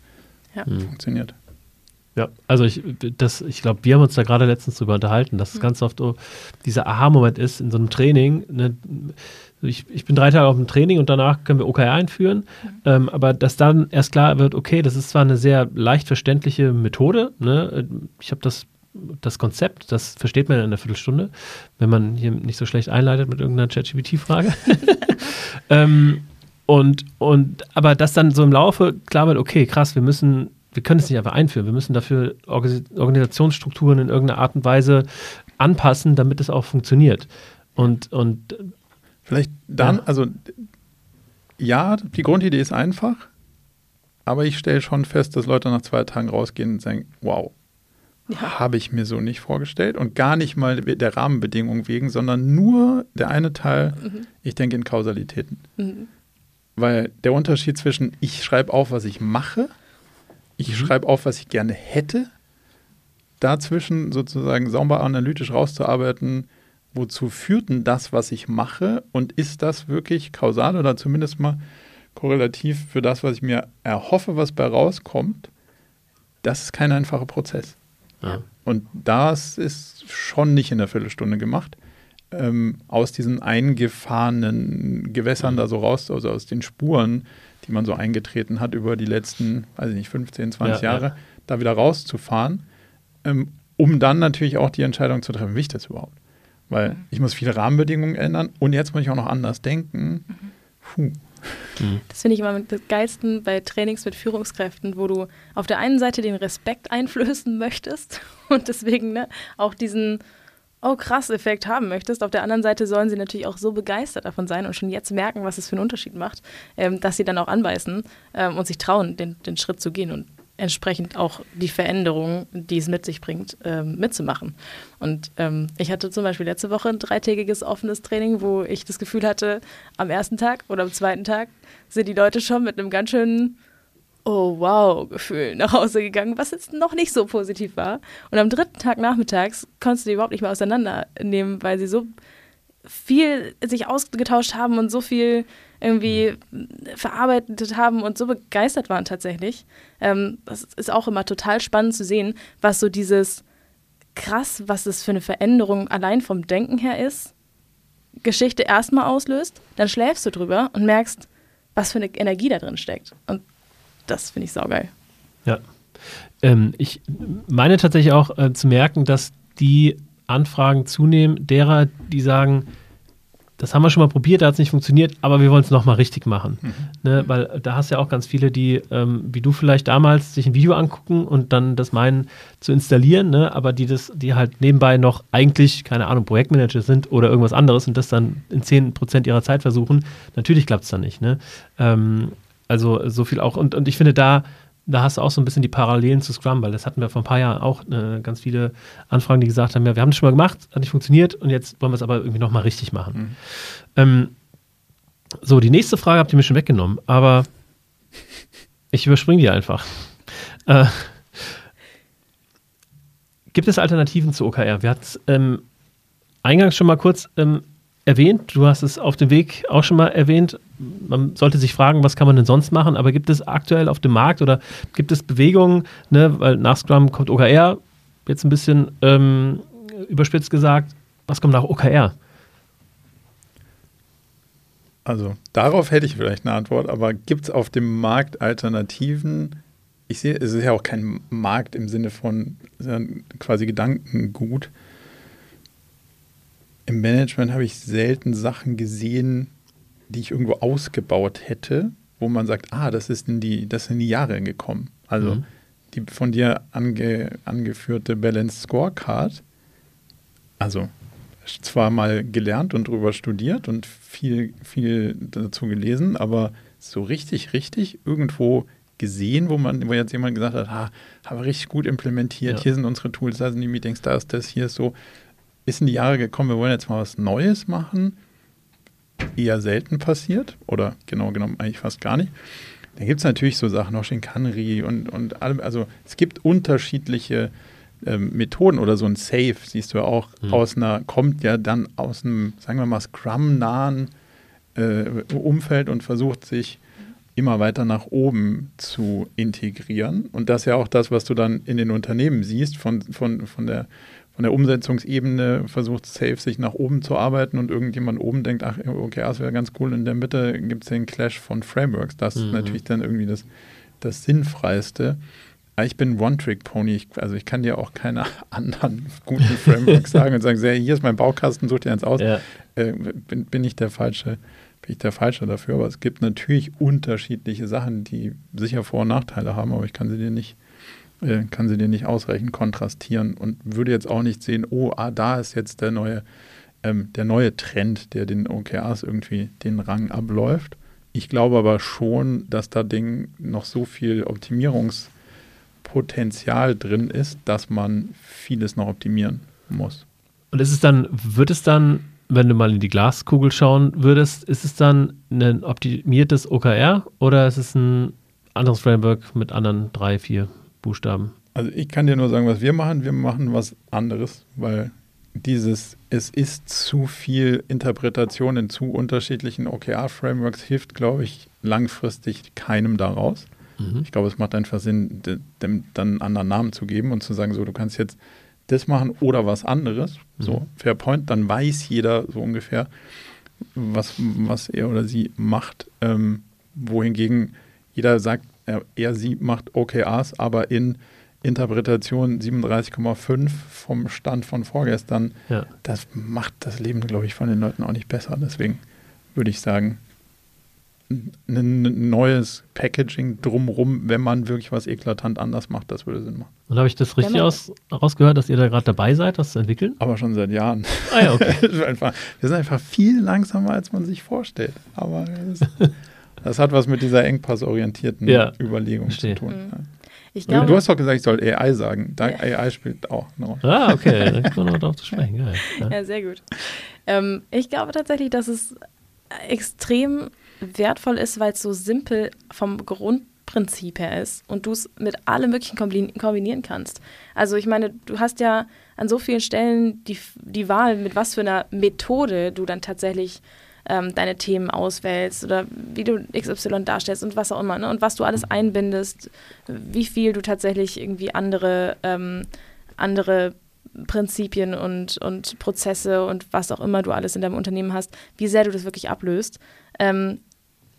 ja. Hm. funktioniert. Ja, also ich, ich glaube, wir haben uns da gerade letztens drüber unterhalten, dass es mhm. ganz oft so dieser Aha-Moment ist in so einem Training. Ne, ich, ich bin drei Tage auf dem Training und danach können wir OKR einführen, mhm. ähm, aber dass dann erst klar wird, okay, das ist zwar eine sehr leicht verständliche Methode, ne, ich habe das das Konzept, das versteht man in einer Viertelstunde, wenn man hier nicht so schlecht einleitet mit irgendeiner ChatGPT-Frage. ähm, und, und, aber dass dann so im Laufe klar wird, okay, krass, wir müssen, wir können es nicht einfach einführen, wir müssen dafür Organisationsstrukturen in irgendeiner Art und Weise anpassen, damit es auch funktioniert. Und, und vielleicht dann, ja. also ja, die Grundidee ist einfach, aber ich stelle schon fest, dass Leute nach zwei Tagen rausgehen und sagen, wow, ja. Habe ich mir so nicht vorgestellt und gar nicht mal der Rahmenbedingungen wegen, sondern nur der eine Teil, mhm. ich denke in Kausalitäten. Mhm. Weil der Unterschied zwischen ich schreibe auf, was ich mache, ich mhm. schreibe auf, was ich gerne hätte, dazwischen sozusagen sauber analytisch rauszuarbeiten, wozu führt denn das, was ich mache und ist das wirklich kausal oder zumindest mal korrelativ für das, was ich mir erhoffe, was bei rauskommt, das ist kein einfacher Prozess. Ja. Und das ist schon nicht in der Viertelstunde gemacht. Ähm, aus diesen eingefahrenen Gewässern mhm. da so raus, also aus den Spuren, die man so eingetreten hat über die letzten, weiß ich nicht, 15, 20 ja, Jahre, ja. da wieder rauszufahren, ähm, um dann natürlich auch die Entscheidung zu treffen, wie ich das überhaupt? Weil mhm. ich muss viele Rahmenbedingungen ändern und jetzt muss ich auch noch anders denken. Mhm. Puh. Mhm. Das finde ich immer das Geilsten bei Trainings mit Führungskräften, wo du auf der einen Seite den Respekt einflößen möchtest und deswegen ne, auch diesen oh krass Effekt haben möchtest. Auf der anderen Seite sollen sie natürlich auch so begeistert davon sein und schon jetzt merken, was es für einen Unterschied macht, ähm, dass sie dann auch anbeißen ähm, und sich trauen, den, den Schritt zu gehen und entsprechend auch die Veränderungen, die es mit sich bringt, ähm, mitzumachen. Und ähm, ich hatte zum Beispiel letzte Woche ein dreitägiges offenes Training, wo ich das Gefühl hatte, am ersten Tag oder am zweiten Tag sind die Leute schon mit einem ganz schönen oh wow Gefühl nach Hause gegangen, was jetzt noch nicht so positiv war. Und am dritten Tag nachmittags konntest du die überhaupt nicht mehr auseinandernehmen, weil sie so viel sich ausgetauscht haben und so viel irgendwie verarbeitet haben und so begeistert waren tatsächlich. Ähm, das ist auch immer total spannend zu sehen, was so dieses krass, was es für eine Veränderung allein vom Denken her ist. Geschichte erstmal auslöst, dann schläfst du drüber und merkst, was für eine Energie da drin steckt. Und das finde ich saugeil. Ja. Ähm, ich meine tatsächlich auch äh, zu merken, dass die Anfragen zunehmen, derer, die sagen, das haben wir schon mal probiert, da hat es nicht funktioniert, aber wir wollen es nochmal richtig machen. Mhm. Ne, weil da hast du ja auch ganz viele, die, ähm, wie du vielleicht damals, sich ein Video angucken und dann das meinen zu installieren, ne, aber die das, die halt nebenbei noch eigentlich, keine Ahnung, Projektmanager sind oder irgendwas anderes und das dann in 10% ihrer Zeit versuchen. Natürlich klappt es dann nicht. Ne? Ähm, also so viel auch. Und, und ich finde, da da hast du auch so ein bisschen die Parallelen zu Scrum, weil das hatten wir vor ein paar Jahren auch äh, ganz viele Anfragen, die gesagt haben, ja, wir haben das schon mal gemacht, hat nicht funktioniert und jetzt wollen wir es aber irgendwie nochmal richtig machen. Mhm. Ähm, so, die nächste Frage habt ihr mir schon weggenommen, aber ich überspringe die einfach. Äh, gibt es Alternativen zu OKR? Wir hatten es ähm, eingangs schon mal kurz ähm, erwähnt, du hast es auf dem Weg auch schon mal erwähnt. Man sollte sich fragen, was kann man denn sonst machen, aber gibt es aktuell auf dem Markt oder gibt es Bewegungen, ne, weil nach Scrum kommt OKR, jetzt ein bisschen ähm, überspitzt gesagt, was kommt nach OKR? Also darauf hätte ich vielleicht eine Antwort, aber gibt es auf dem Markt Alternativen? Ich sehe, es ist ja auch kein Markt im Sinne von quasi Gedankengut im Management habe ich selten Sachen gesehen, die ich irgendwo ausgebaut hätte, wo man sagt, ah, das ist in die, das sind die Jahre gekommen. Also mhm. die von dir ange, angeführte Balanced Scorecard, also zwar mal gelernt und drüber studiert und viel, viel dazu gelesen, aber so richtig, richtig irgendwo gesehen, wo man, wo jetzt jemand gesagt hat, ah, haben wir richtig gut implementiert, ja. hier sind unsere Tools, da sind die Meetings, da ist das, hier ist so ist in die Jahre gekommen, wir wollen jetzt mal was Neues machen, eher selten passiert oder genau genommen eigentlich fast gar nicht. Dann gibt es natürlich so Sachen, auch Shinkanri und, und allem, also es gibt unterschiedliche ähm, Methoden oder so ein Safe, siehst du ja auch, mhm. aus einer, kommt ja dann aus einem, sagen wir mal, Scrum-nahen äh, Umfeld und versucht sich immer weiter nach oben zu integrieren. Und das ist ja auch das, was du dann in den Unternehmen siehst, von, von, von der von der Umsetzungsebene versucht Safe sich nach oben zu arbeiten und irgendjemand oben denkt, ach, okay, das wäre ganz cool. In der Mitte gibt es den Clash von Frameworks. Das mhm. ist natürlich dann irgendwie das, das Sinnfreiste. Ich bin One-Trick-Pony. also ich kann dir auch keine anderen guten Frameworks sagen und sagen, hier ist mein Baukasten, such dir eins aus. Ja. Äh, bin, bin ich der falsche bin ich der Falsche dafür, aber es gibt natürlich unterschiedliche Sachen, die sicher Vor- und Nachteile haben, aber ich kann sie dir nicht äh, kann sie dir nicht ausreichend kontrastieren und würde jetzt auch nicht sehen, oh, ah, da ist jetzt der neue, ähm, der neue Trend, der den OKRs irgendwie den Rang abläuft. Ich glaube aber schon, dass da Ding noch so viel Optimierungspotenzial drin ist, dass man vieles noch optimieren muss. Und ist es dann, wird es dann, wenn du mal in die Glaskugel schauen würdest, ist es dann ein optimiertes OKR oder ist es ein anderes Framework mit anderen drei, vier Buchstaben. Also ich kann dir nur sagen, was wir machen. Wir machen was anderes, weil dieses, es ist zu viel Interpretation in zu unterschiedlichen OKR-Frameworks hilft, glaube ich, langfristig keinem daraus. Mhm. Ich glaube, es macht einfach Sinn, dem dann einen anderen Namen zu geben und zu sagen, so, du kannst jetzt das machen oder was anderes. Mhm. So, Fair Point, dann weiß jeder so ungefähr, was, was er oder sie macht. Ähm, wohingegen jeder sagt, er, er sie macht OKRs, aber in Interpretation 37,5 vom Stand von vorgestern. Ja. Das macht das Leben, glaube ich, von den Leuten auch nicht besser. Deswegen würde ich sagen, ein neues Packaging drumrum, wenn man wirklich was eklatant anders macht, das würde Sinn machen. Und habe ich das richtig aus, rausgehört, dass ihr da gerade dabei seid, das zu entwickeln? Aber schon seit Jahren. Ah ja, okay. wir sind einfach viel langsamer, als man sich vorstellt. Aber das, das hat was mit dieser engpassorientierten ja, Überlegung verstehe. zu tun. Mhm. Ich glaube, du hast doch gesagt, ich soll AI sagen. Da, ja. AI spielt auch eine Rolle. Ah, okay. Da kommen wir noch drauf zu sprechen. Geil. Ja. ja, sehr gut. Ähm, ich glaube tatsächlich, dass es extrem wertvoll ist, weil es so simpel vom Grund Grundprinzip her ist und du es mit allem möglichen kombinieren kannst. Also ich meine, du hast ja an so vielen Stellen die, die Wahl, mit was für einer Methode du dann tatsächlich ähm, deine Themen auswählst oder wie du XY darstellst und was auch immer. Ne? Und was du alles einbindest, wie viel du tatsächlich irgendwie andere, ähm, andere Prinzipien und, und Prozesse und was auch immer du alles in deinem Unternehmen hast, wie sehr du das wirklich ablöst. Ähm,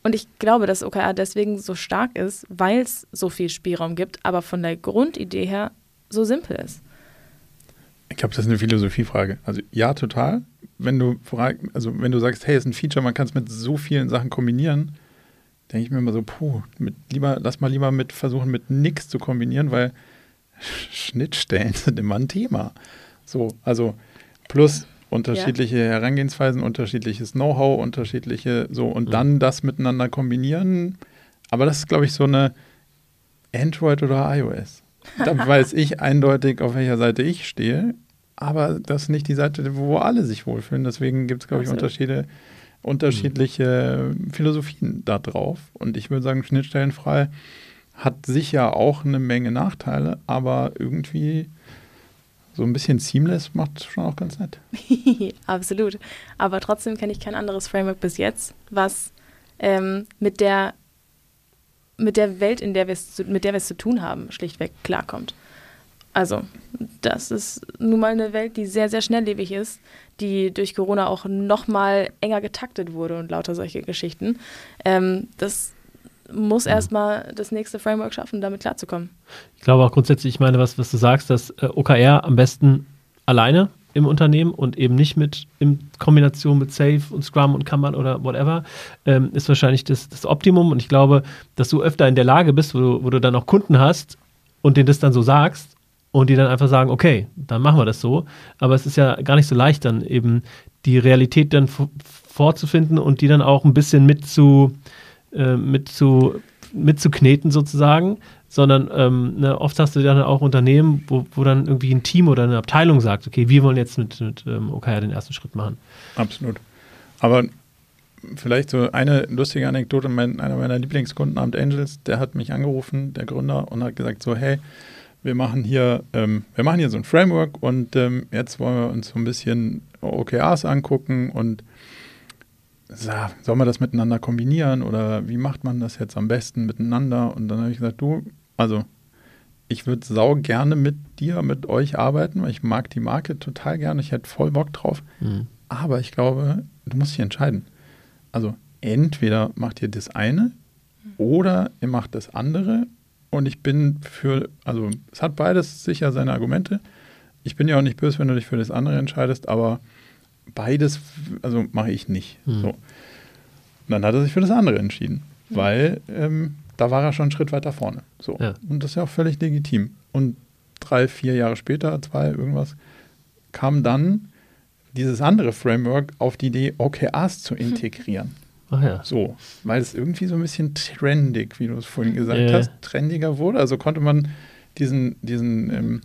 und ich glaube, dass OKR deswegen so stark ist, weil es so viel Spielraum gibt, aber von der Grundidee her so simpel ist. Ich glaube, das ist eine Philosophiefrage. Also ja, total. Wenn du also wenn du sagst, hey, es ist ein Feature, man kann es mit so vielen Sachen kombinieren, denke ich mir immer so, puh, mit lieber, lass mal lieber mit versuchen, mit nichts zu kombinieren, weil Schnittstellen sind immer ein Thema. So, also plus unterschiedliche ja. Herangehensweisen, unterschiedliches Know-how, unterschiedliche so und mhm. dann das miteinander kombinieren. Aber das ist, glaube ich, so eine Android oder iOS. Da weiß ich eindeutig, auf welcher Seite ich stehe, aber das ist nicht die Seite, wo alle sich wohlfühlen. Deswegen gibt es, glaube ich, Unterschiede, unterschiedliche mhm. Philosophien da drauf. Und ich würde sagen, schnittstellenfrei hat sicher auch eine Menge Nachteile, aber irgendwie so ein bisschen seamless macht schon auch ganz nett. Absolut. Aber trotzdem kenne ich kein anderes Framework bis jetzt, was ähm, mit der mit der Welt, in der wir es mit der wir es zu tun haben, schlichtweg klarkommt. Also, das ist nun mal eine Welt, die sehr, sehr schnelllebig ist, die durch Corona auch noch mal enger getaktet wurde und lauter solche Geschichten. Ähm, das muss mhm. erstmal das nächste Framework schaffen, damit klarzukommen. Ich glaube auch grundsätzlich, ich meine, was, was du sagst, dass äh, OKR am besten alleine im Unternehmen und eben nicht mit in Kombination mit Safe und Scrum und Kanban oder whatever, ähm, ist wahrscheinlich das, das Optimum. Und ich glaube, dass du öfter in der Lage bist, wo du, wo du dann auch Kunden hast und denen das dann so sagst und die dann einfach sagen, okay, dann machen wir das so. Aber es ist ja gar nicht so leicht, dann eben die Realität dann vorzufinden und die dann auch ein bisschen mit zu, äh, mit zu, mitzukneten sozusagen, sondern ähm, ne, oft hast du dann auch Unternehmen, wo, wo dann irgendwie ein Team oder eine Abteilung sagt, okay, wir wollen jetzt mit, mit ähm, OKR den ersten Schritt machen. Absolut. Aber vielleicht so eine lustige Anekdote, mein, einer meiner Lieblingskunden, Amt Angels, der hat mich angerufen, der Gründer, und hat gesagt so, hey, wir machen hier, ähm, wir machen hier so ein Framework und ähm, jetzt wollen wir uns so ein bisschen OKRs angucken und soll man das miteinander kombinieren oder wie macht man das jetzt am besten miteinander? Und dann habe ich gesagt, du, also ich würde sau gerne mit dir, mit euch arbeiten, weil ich mag die Marke total gerne, ich hätte voll Bock drauf. Mhm. Aber ich glaube, du musst dich entscheiden. Also entweder macht ihr das eine oder ihr macht das andere. Und ich bin für, also es hat beides sicher seine Argumente. Ich bin ja auch nicht böse, wenn du dich für das andere entscheidest, aber beides, also mache ich nicht. Hm. So. Und dann hat er sich für das andere entschieden, hm. weil ähm, da war er schon einen Schritt weiter vorne. So. Ja. Und das ist ja auch völlig legitim. Und drei, vier Jahre später, zwei, irgendwas, kam dann dieses andere Framework auf die Idee, OKRs zu integrieren. Ach ja. So, weil es irgendwie so ein bisschen trendig, wie du es vorhin gesagt ja. hast, trendiger wurde. Also konnte man diesen, diesen ähm,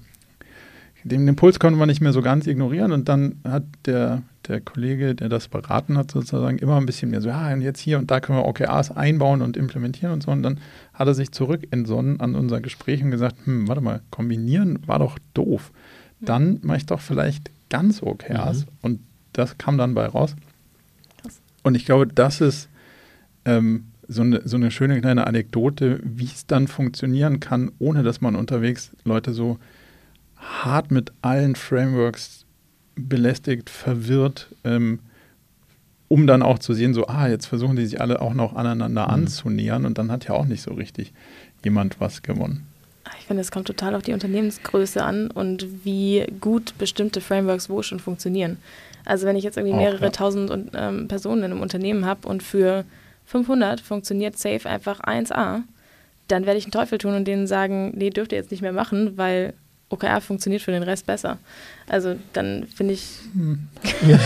den Impuls konnte man nicht mehr so ganz ignorieren und dann hat der, der Kollege, der das beraten hat, sozusagen immer ein bisschen mehr so, ja, und jetzt hier und da können wir OKRs einbauen und implementieren und so. Und dann hat er sich zurück entsonnen an unser Gespräch und gesagt, hm, warte mal, kombinieren war doch doof. Dann mache ich doch vielleicht ganz OKRs. Mhm. Und das kam dann bei raus. Und ich glaube, das ist ähm, so, eine, so eine schöne kleine Anekdote, wie es dann funktionieren kann, ohne dass man unterwegs Leute so hart mit allen Frameworks belästigt, verwirrt, ähm, um dann auch zu sehen, so, ah, jetzt versuchen die sich alle auch noch aneinander mhm. anzunähern und dann hat ja auch nicht so richtig jemand was gewonnen. Ich finde, es kommt total auf die Unternehmensgröße an und wie gut bestimmte Frameworks wo schon funktionieren. Also wenn ich jetzt irgendwie mehrere ja. tausend und, ähm, Personen in einem Unternehmen habe und für 500 funktioniert Safe einfach 1A, dann werde ich einen Teufel tun und denen sagen, nee, dürft ihr jetzt nicht mehr machen, weil OKR funktioniert für den Rest besser. Also dann finde ich. Hm.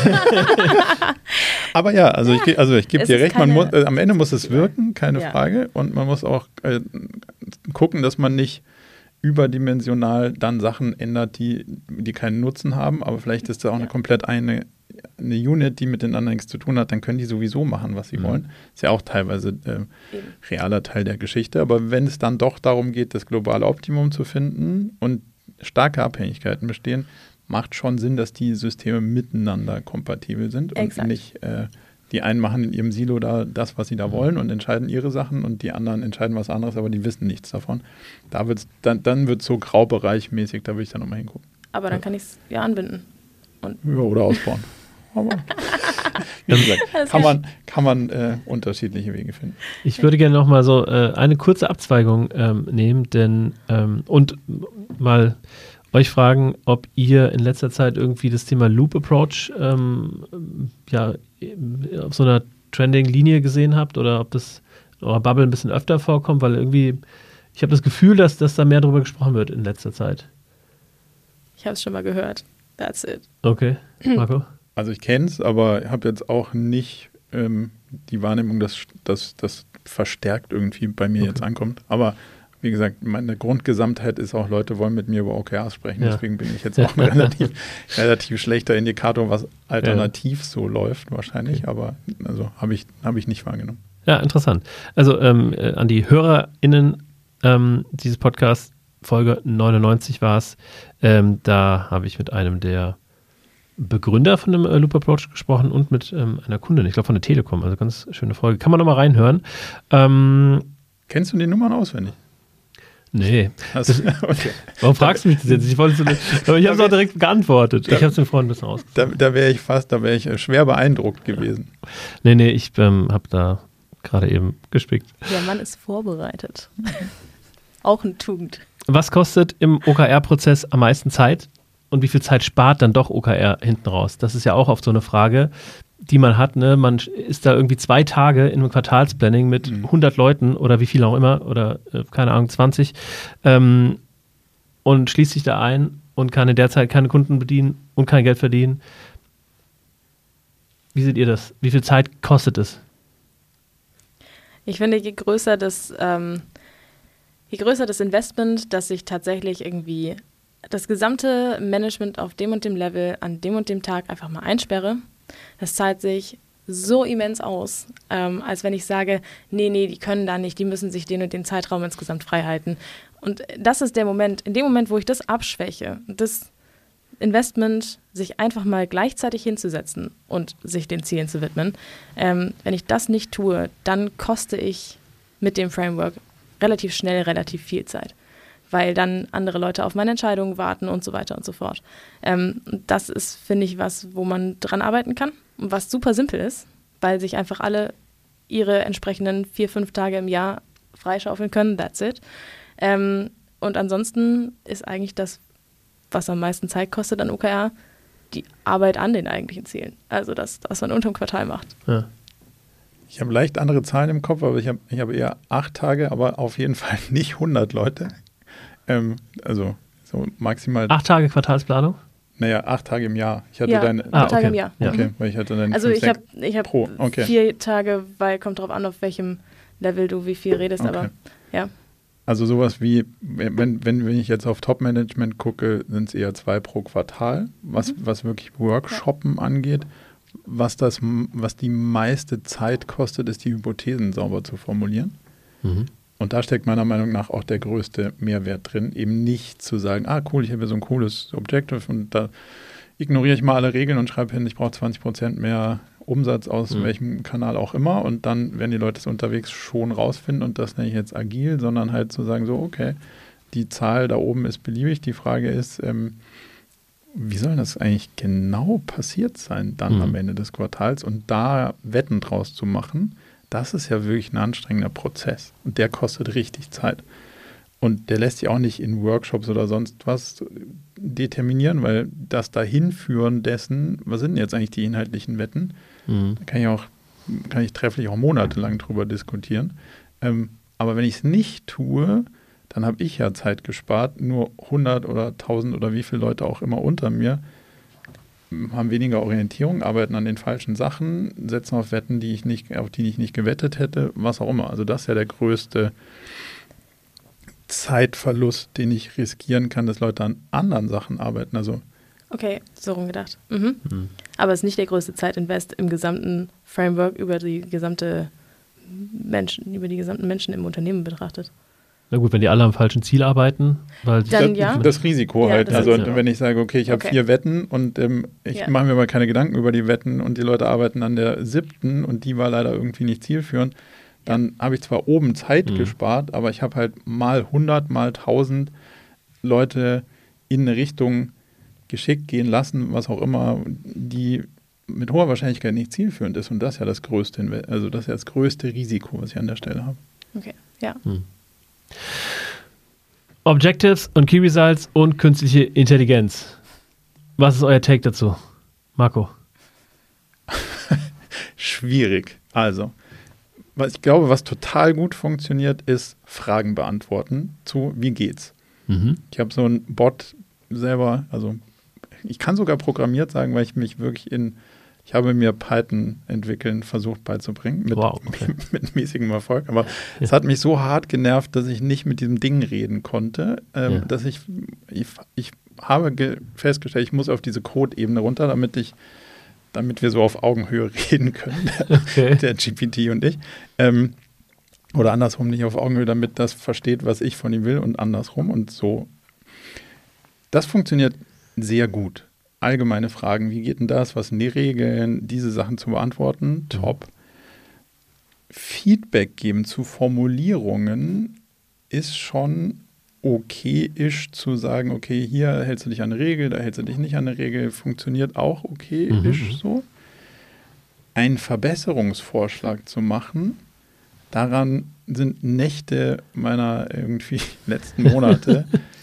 Aber ja, also ja, ich, also ich gebe dir recht, man muss, äh, am Ende muss es wirken, keine ja. Frage. Und man muss auch äh, gucken, dass man nicht überdimensional dann Sachen ändert, die, die keinen Nutzen haben. Aber vielleicht ist da auch eine komplett eine eine Unit, die mit den anderen nichts zu tun hat, dann können die sowieso machen, was sie mhm. wollen. Ist ja auch teilweise äh, realer Teil der Geschichte. Aber wenn es dann doch darum geht, das globale Optimum zu finden und starke Abhängigkeiten bestehen, macht schon Sinn, dass die Systeme miteinander kompatibel sind Exakt. und nicht äh, die einen machen in ihrem Silo da das, was sie da mhm. wollen und entscheiden ihre Sachen und die anderen entscheiden was anderes, aber die wissen nichts davon. Da wird's, dann, dann wird es so graubereichmäßig, da würde ich dann nochmal hingucken. Aber dann kann ich es ja anbinden. Und ja, oder ausbauen. Aber gesagt, kann man, kann man äh, unterschiedliche Wege finden. Ich würde gerne nochmal so äh, eine kurze Abzweigung ähm, nehmen, denn ähm, und mal euch fragen, ob ihr in letzter Zeit irgendwie das Thema Loop Approach ähm, ja, auf so einer Trending-Linie gesehen habt oder ob das in eurer Bubble ein bisschen öfter vorkommt, weil irgendwie, ich habe das Gefühl, dass, dass da mehr darüber gesprochen wird in letzter Zeit. Ich habe es schon mal gehört. That's it. Okay, Marco? Also ich kenne es, aber habe jetzt auch nicht ähm, die Wahrnehmung, dass das verstärkt irgendwie bei mir okay. jetzt ankommt. Aber wie gesagt, meine Grundgesamtheit ist auch, Leute wollen mit mir über OKRs sprechen. Ja. Deswegen bin ich jetzt auch ein relativ, relativ schlechter Indikator, was alternativ ja. so läuft wahrscheinlich. Aber also habe ich, hab ich nicht wahrgenommen. Ja, interessant. Also ähm, äh, an die HörerInnen ähm, dieses Podcasts, Folge 99 war es, ähm, da habe ich mit einem der Begründer von dem äh, Loop Approach gesprochen und mit ähm, einer Kundin, ich glaube von der Telekom, also ganz schöne Folge. Kann man nochmal reinhören. Ähm, Kennst du die Nummern auswendig? Nee. Also, okay. Warum fragst du mich das jetzt? Ich, wollte so, aber ich habe es auch direkt geantwortet. Da, ich habe es den Freunden ein bisschen ausgesagt. Da, da wäre ich fast, da wäre ich äh, schwer beeindruckt gewesen. Nee, nee, ich ähm, habe da gerade eben gespickt. Der Mann ist vorbereitet. auch ein Tugend. Was kostet im OKR-Prozess am meisten Zeit? Und wie viel Zeit spart dann doch OKR hinten raus? Das ist ja auch oft so eine Frage die man hat. Ne? Man ist da irgendwie zwei Tage in einem Quartalsplanning mit mhm. 100 Leuten oder wie viel auch immer oder äh, keine Ahnung, 20 ähm, und schließt sich da ein und kann in der Zeit keine Kunden bedienen und kein Geld verdienen. Wie seht ihr das? Wie viel Zeit kostet es? Ich finde, je größer das, ähm, je größer das Investment, dass ich tatsächlich irgendwie das gesamte Management auf dem und dem Level an dem und dem Tag einfach mal einsperre das zahlt sich so immens aus, ähm, als wenn ich sage, nee, nee, die können da nicht, die müssen sich den und den Zeitraum insgesamt frei halten. Und das ist der Moment, in dem Moment, wo ich das abschwäche, das Investment, sich einfach mal gleichzeitig hinzusetzen und sich den Zielen zu widmen, ähm, wenn ich das nicht tue, dann koste ich mit dem Framework relativ schnell relativ viel Zeit weil dann andere Leute auf meine Entscheidungen warten und so weiter und so fort. Ähm, das ist, finde ich, was, wo man dran arbeiten kann und was super simpel ist, weil sich einfach alle ihre entsprechenden vier, fünf Tage im Jahr freischaufeln können. That's it. Ähm, und ansonsten ist eigentlich das, was am meisten Zeit kostet an OKR, die Arbeit an den eigentlichen Zielen. Also das, was man unterm Quartal macht. Ja. Ich habe leicht andere Zahlen im Kopf, aber ich habe ich hab eher acht Tage, aber auf jeden Fall nicht 100 Leute. Ähm, also so maximal. Acht Tage Quartalsplanung? Naja, acht Tage im Jahr. Ich hatte ja, deine. Acht Tage okay. im Jahr. Okay, weil ich hatte dann. Also ich habe ich hab okay. vier Tage, weil kommt drauf an, auf welchem Level du wie viel redest, okay. aber ja. Also sowas wie, wenn, wenn, wenn ich jetzt auf Top-Management gucke, sind es eher zwei pro Quartal, was, mhm. was wirklich Workshoppen ja. angeht. Was, das, was die meiste Zeit kostet, ist die Hypothesen sauber zu formulieren. Mhm. Und da steckt meiner Meinung nach auch der größte Mehrwert drin, eben nicht zu sagen, ah cool, ich habe so ein cooles Objective und da ignoriere ich mal alle Regeln und schreibe hin, ich brauche 20 Prozent mehr Umsatz aus mhm. welchem Kanal auch immer und dann werden die Leute es unterwegs schon rausfinden und das nenne ich jetzt agil, sondern halt zu sagen so, okay, die Zahl da oben ist beliebig, die Frage ist, ähm, wie soll das eigentlich genau passiert sein dann mhm. am Ende des Quartals und da Wetten draus zu machen, das ist ja wirklich ein anstrengender Prozess und der kostet richtig Zeit. Und der lässt sich auch nicht in Workshops oder sonst was determinieren, weil das Dahinführen dessen, was sind jetzt eigentlich die inhaltlichen Wetten, mhm. da kann ich auch, kann ich trefflich auch monatelang drüber diskutieren. Ähm, aber wenn ich es nicht tue, dann habe ich ja Zeit gespart, nur 100 oder 1000 oder wie viele Leute auch immer unter mir haben weniger Orientierung, arbeiten an den falschen Sachen, setzen auf Wetten, die ich nicht, auf die ich nicht gewettet hätte, was auch immer. Also das ist ja der größte Zeitverlust, den ich riskieren kann, dass Leute an anderen Sachen arbeiten. Also Okay, so rumgedacht. Mhm. Mhm. Aber es ist nicht der größte Zeitinvest im gesamten Framework über die gesamte Menschen, über die gesamten Menschen im Unternehmen betrachtet. Na gut, wenn die alle am falschen Ziel arbeiten, weil Dann, das, ja. das Risiko ja, halt. Das also Risiko. wenn ich sage, okay, ich habe okay. vier Wetten und ähm, ich ja. mache mir mal keine Gedanken über die Wetten und die Leute arbeiten an der siebten und die war leider irgendwie nicht zielführend, dann habe ich zwar oben Zeit mhm. gespart, aber ich habe halt mal 100, mal 1000 Leute in eine Richtung geschickt gehen lassen, was auch immer, die mit hoher Wahrscheinlichkeit nicht zielführend ist. Und das ist ja das größte, also das ist ja das größte Risiko, was ich an der Stelle habe. Okay, ja. Hm. Objectives und Key Results und künstliche Intelligenz. Was ist euer Take dazu? Marco? Schwierig. Also, was ich glaube, was total gut funktioniert, ist Fragen beantworten zu, wie geht's? Mhm. Ich habe so einen Bot selber, also ich kann sogar programmiert sagen, weil ich mich wirklich in ich habe mir Python entwickeln versucht beizubringen, mit, wow, okay. mit mäßigem Erfolg. Aber ja. es hat mich so hart genervt, dass ich nicht mit diesem Ding reden konnte, ähm, ja. dass ich, ich, ich habe festgestellt, ich muss auf diese Code-Ebene runter, damit ich, damit wir so auf Augenhöhe reden können, okay. der GPT und ich. Ähm, oder andersrum nicht auf Augenhöhe, damit das versteht, was ich von ihm will und andersrum und so. Das funktioniert sehr gut allgemeine Fragen, wie geht denn das, was sind die Regeln, diese Sachen zu beantworten, mhm. top. Feedback geben zu Formulierungen ist schon okay-isch zu sagen, okay, hier hältst du dich an eine Regel, da hältst du dich nicht an eine Regel, funktioniert auch okay-isch mhm. so. Einen Verbesserungsvorschlag zu machen, daran sind Nächte meiner irgendwie letzten Monate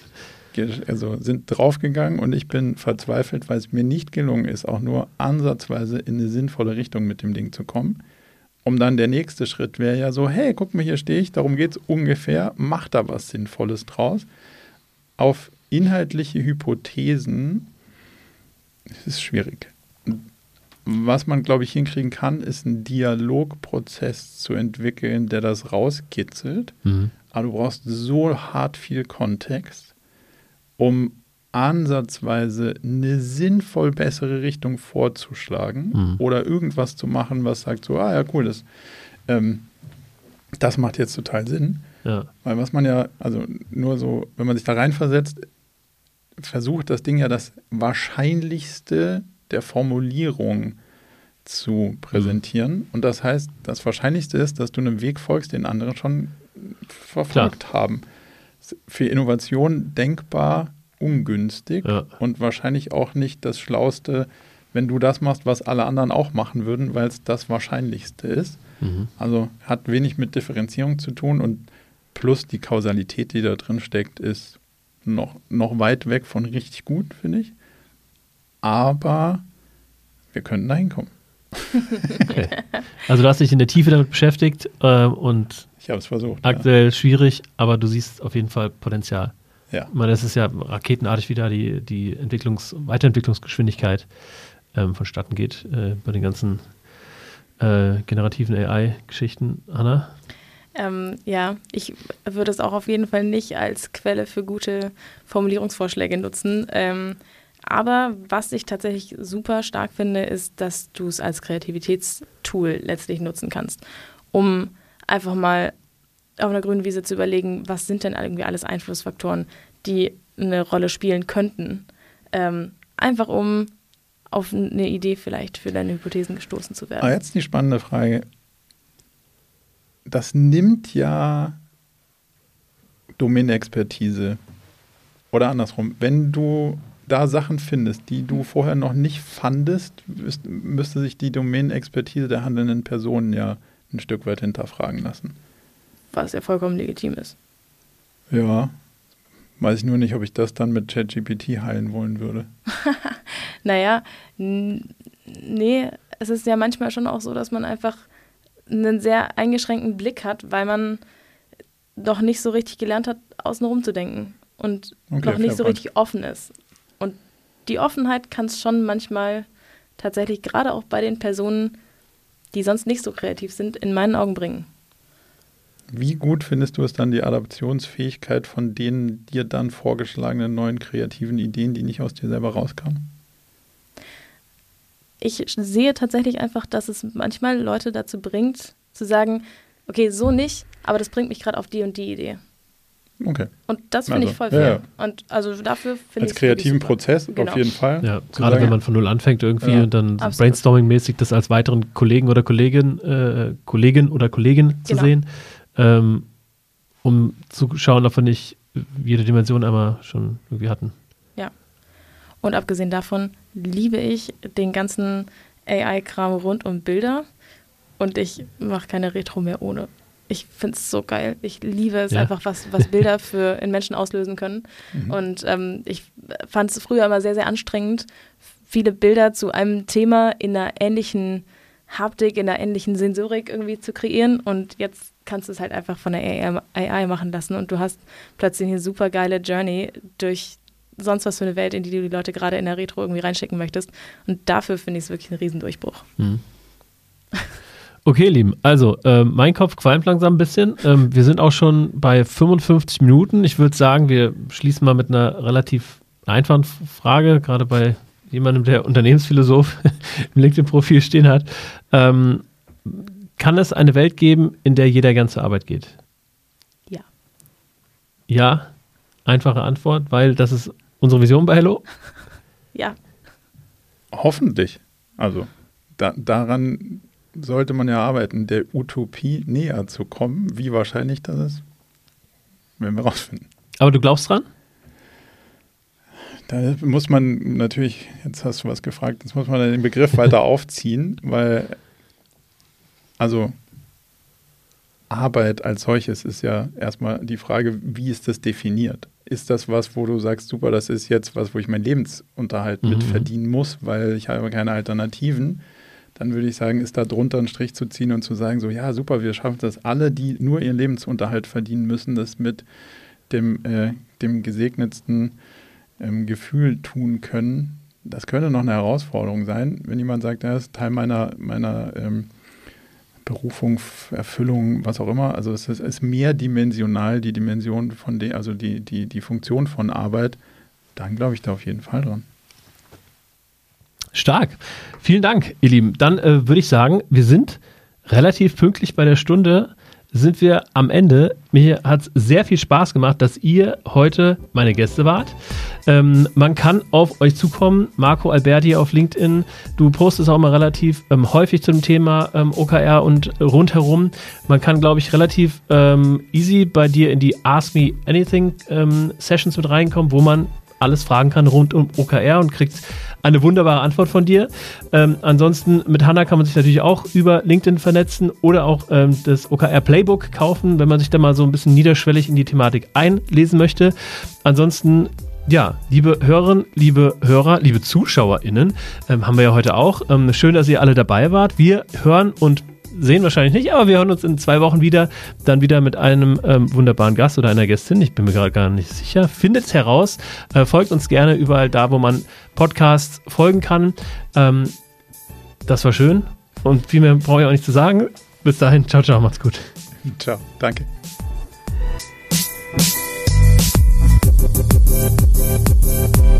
also sind draufgegangen und ich bin verzweifelt, weil es mir nicht gelungen ist, auch nur ansatzweise in eine sinnvolle Richtung mit dem Ding zu kommen. Um dann der nächste Schritt wäre ja so, hey, guck mal, hier stehe ich, darum geht es ungefähr, mach da was Sinnvolles draus. Auf inhaltliche Hypothesen ist es schwierig. Was man, glaube ich, hinkriegen kann, ist einen Dialogprozess zu entwickeln, der das rauskitzelt. Mhm. Aber du brauchst so hart viel Kontext um ansatzweise eine sinnvoll bessere Richtung vorzuschlagen mhm. oder irgendwas zu machen, was sagt so, ah ja, cool, das, ähm, das macht jetzt total Sinn. Ja. Weil was man ja, also nur so, wenn man sich da reinversetzt, versucht das Ding ja das Wahrscheinlichste der Formulierung zu präsentieren. Mhm. Und das heißt, das Wahrscheinlichste ist, dass du einem Weg folgst, den andere schon verfolgt Klar. haben für Innovation denkbar ungünstig ja. und wahrscheinlich auch nicht das Schlauste, wenn du das machst, was alle anderen auch machen würden, weil es das Wahrscheinlichste ist. Mhm. Also hat wenig mit Differenzierung zu tun und plus die Kausalität, die da drin steckt, ist noch, noch weit weg von richtig gut, finde ich. Aber wir könnten da hinkommen. Okay. Also du hast dich in der Tiefe damit beschäftigt äh, und ich habe es versucht. Aktuell ja. schwierig, aber du siehst auf jeden Fall Potenzial. Ja. Ich meine, das ist ja raketenartig, wie da die, die Entwicklungs-, Weiterentwicklungsgeschwindigkeit ähm, vonstatten geht äh, bei den ganzen äh, generativen AI-Geschichten. Hanna? Ähm, ja, ich würde es auch auf jeden Fall nicht als Quelle für gute Formulierungsvorschläge nutzen. Ähm, aber was ich tatsächlich super stark finde, ist, dass du es als Kreativitätstool letztlich nutzen kannst, um einfach mal auf einer grünen Wiese zu überlegen, was sind denn irgendwie alles Einflussfaktoren, die eine Rolle spielen könnten. Ähm, einfach um auf eine Idee vielleicht für deine Hypothesen gestoßen zu werden. Aber jetzt die spannende Frage. Das nimmt ja Domänexpertise. Oder andersrum, wenn du da Sachen findest, die du vorher noch nicht fandest, müsste sich die Domänenexpertise der handelnden Personen ja ein Stück weit hinterfragen lassen. Was ja vollkommen legitim ist. Ja, weiß ich nur nicht, ob ich das dann mit ChatGPT heilen wollen würde. naja, nee, es ist ja manchmal schon auch so, dass man einfach einen sehr eingeschränkten Blick hat, weil man doch nicht so richtig gelernt hat, außenrum zu denken und okay, noch nicht so richtig offen ist. Die Offenheit kann es schon manchmal tatsächlich gerade auch bei den Personen die sonst nicht so kreativ sind, in meinen Augen bringen. Wie gut findest du es dann, die Adaptionsfähigkeit von den dir dann vorgeschlagenen neuen kreativen Ideen, die nicht aus dir selber rauskamen? ich sehe tatsächlich einfach, dass es manchmal Leute dazu bringt, zu sagen, okay, so nicht, aber das bringt mich gerade auf die und die Idee. Okay. Und das finde also, ich voll fair. Ja, ja. Und also dafür finde ich Als kreativen Prozess genau. auf jeden Fall. Ja, gerade sagen, wenn man von null anfängt irgendwie ja. und dann brainstorming-mäßig das als weiteren Kollegen oder Kollegin, äh, Kollegin oder Kollegin zu genau. sehen, ähm, um zu schauen, ob wir nicht jede Dimension einmal schon irgendwie hatten. Ja. Und abgesehen davon liebe ich den ganzen AI-Kram rund um Bilder und ich mache keine Retro mehr ohne. Ich finde es so geil. Ich liebe es ja. einfach, was, was Bilder für in Menschen auslösen können. Mhm. Und ähm, ich fand es früher immer sehr, sehr anstrengend, viele Bilder zu einem Thema in einer ähnlichen Haptik, in einer ähnlichen Sensorik irgendwie zu kreieren. Und jetzt kannst du es halt einfach von der AI, AI machen lassen und du hast plötzlich eine super geile Journey durch sonst was für eine Welt, in die du die Leute gerade in der Retro irgendwie reinschicken möchtest. Und dafür finde ich es wirklich ein Riesendurchbruch. Mhm. Okay, Lieben, also äh, mein Kopf qualmt langsam ein bisschen. Ähm, wir sind auch schon bei 55 Minuten. Ich würde sagen, wir schließen mal mit einer relativ einfachen Frage, gerade bei jemandem, der Unternehmensphilosoph im LinkedIn-Profil stehen hat. Ähm, kann es eine Welt geben, in der jeder gern zur Arbeit geht? Ja. Ja, einfache Antwort, weil das ist unsere Vision bei Hello. ja. Hoffentlich. Also da, daran sollte man ja arbeiten, der Utopie näher zu kommen. Wie wahrscheinlich das ist, werden wir rausfinden. Aber du glaubst dran? Da muss man natürlich, jetzt hast du was gefragt, jetzt muss man den Begriff weiter aufziehen, weil, also Arbeit als solches ist ja erstmal die Frage, wie ist das definiert? Ist das was, wo du sagst, super, das ist jetzt was, wo ich meinen Lebensunterhalt mhm. mit verdienen muss, weil ich habe keine Alternativen? Dann würde ich sagen, ist da drunter einen Strich zu ziehen und zu sagen, so ja, super, wir schaffen das alle, die nur ihren Lebensunterhalt verdienen müssen, das mit dem, äh, dem gesegnetsten ähm, Gefühl tun können. Das könnte noch eine Herausforderung sein, wenn jemand sagt, das ist Teil meiner, meiner ähm, Berufung, Erfüllung, was auch immer. Also es ist, ist mehrdimensional, die Dimension von der, also die, die, die Funktion von Arbeit, dann glaube ich da auf jeden Fall dran. Stark. Vielen Dank, ihr Lieben. Dann äh, würde ich sagen, wir sind relativ pünktlich bei der Stunde. Sind wir am Ende. Mir hat es sehr viel Spaß gemacht, dass ihr heute meine Gäste wart. Ähm, man kann auf euch zukommen. Marco Alberti auf LinkedIn. Du postest auch mal relativ ähm, häufig zum Thema ähm, OKR und rundherum. Man kann, glaube ich, relativ ähm, easy bei dir in die Ask Me Anything ähm, Sessions mit reinkommen, wo man alles fragen kann rund um OKR und kriegt eine wunderbare Antwort von dir. Ähm, ansonsten mit Hanna kann man sich natürlich auch über LinkedIn vernetzen oder auch ähm, das OKR Playbook kaufen, wenn man sich da mal so ein bisschen niederschwellig in die Thematik einlesen möchte. Ansonsten ja, liebe Hörerinnen, liebe Hörer, liebe ZuschauerInnen, ähm, haben wir ja heute auch. Ähm, schön, dass ihr alle dabei wart. Wir hören und sehen wahrscheinlich nicht, aber wir hören uns in zwei Wochen wieder. Dann wieder mit einem ähm, wunderbaren Gast oder einer Gästin. Ich bin mir gerade gar nicht sicher. Findet es heraus. Äh, folgt uns gerne überall da, wo man Podcasts folgen kann. Ähm, das war schön. Und viel mehr brauche ich auch nicht zu sagen. Bis dahin. Ciao, ciao. Macht's gut. Ciao. Danke. Thank you.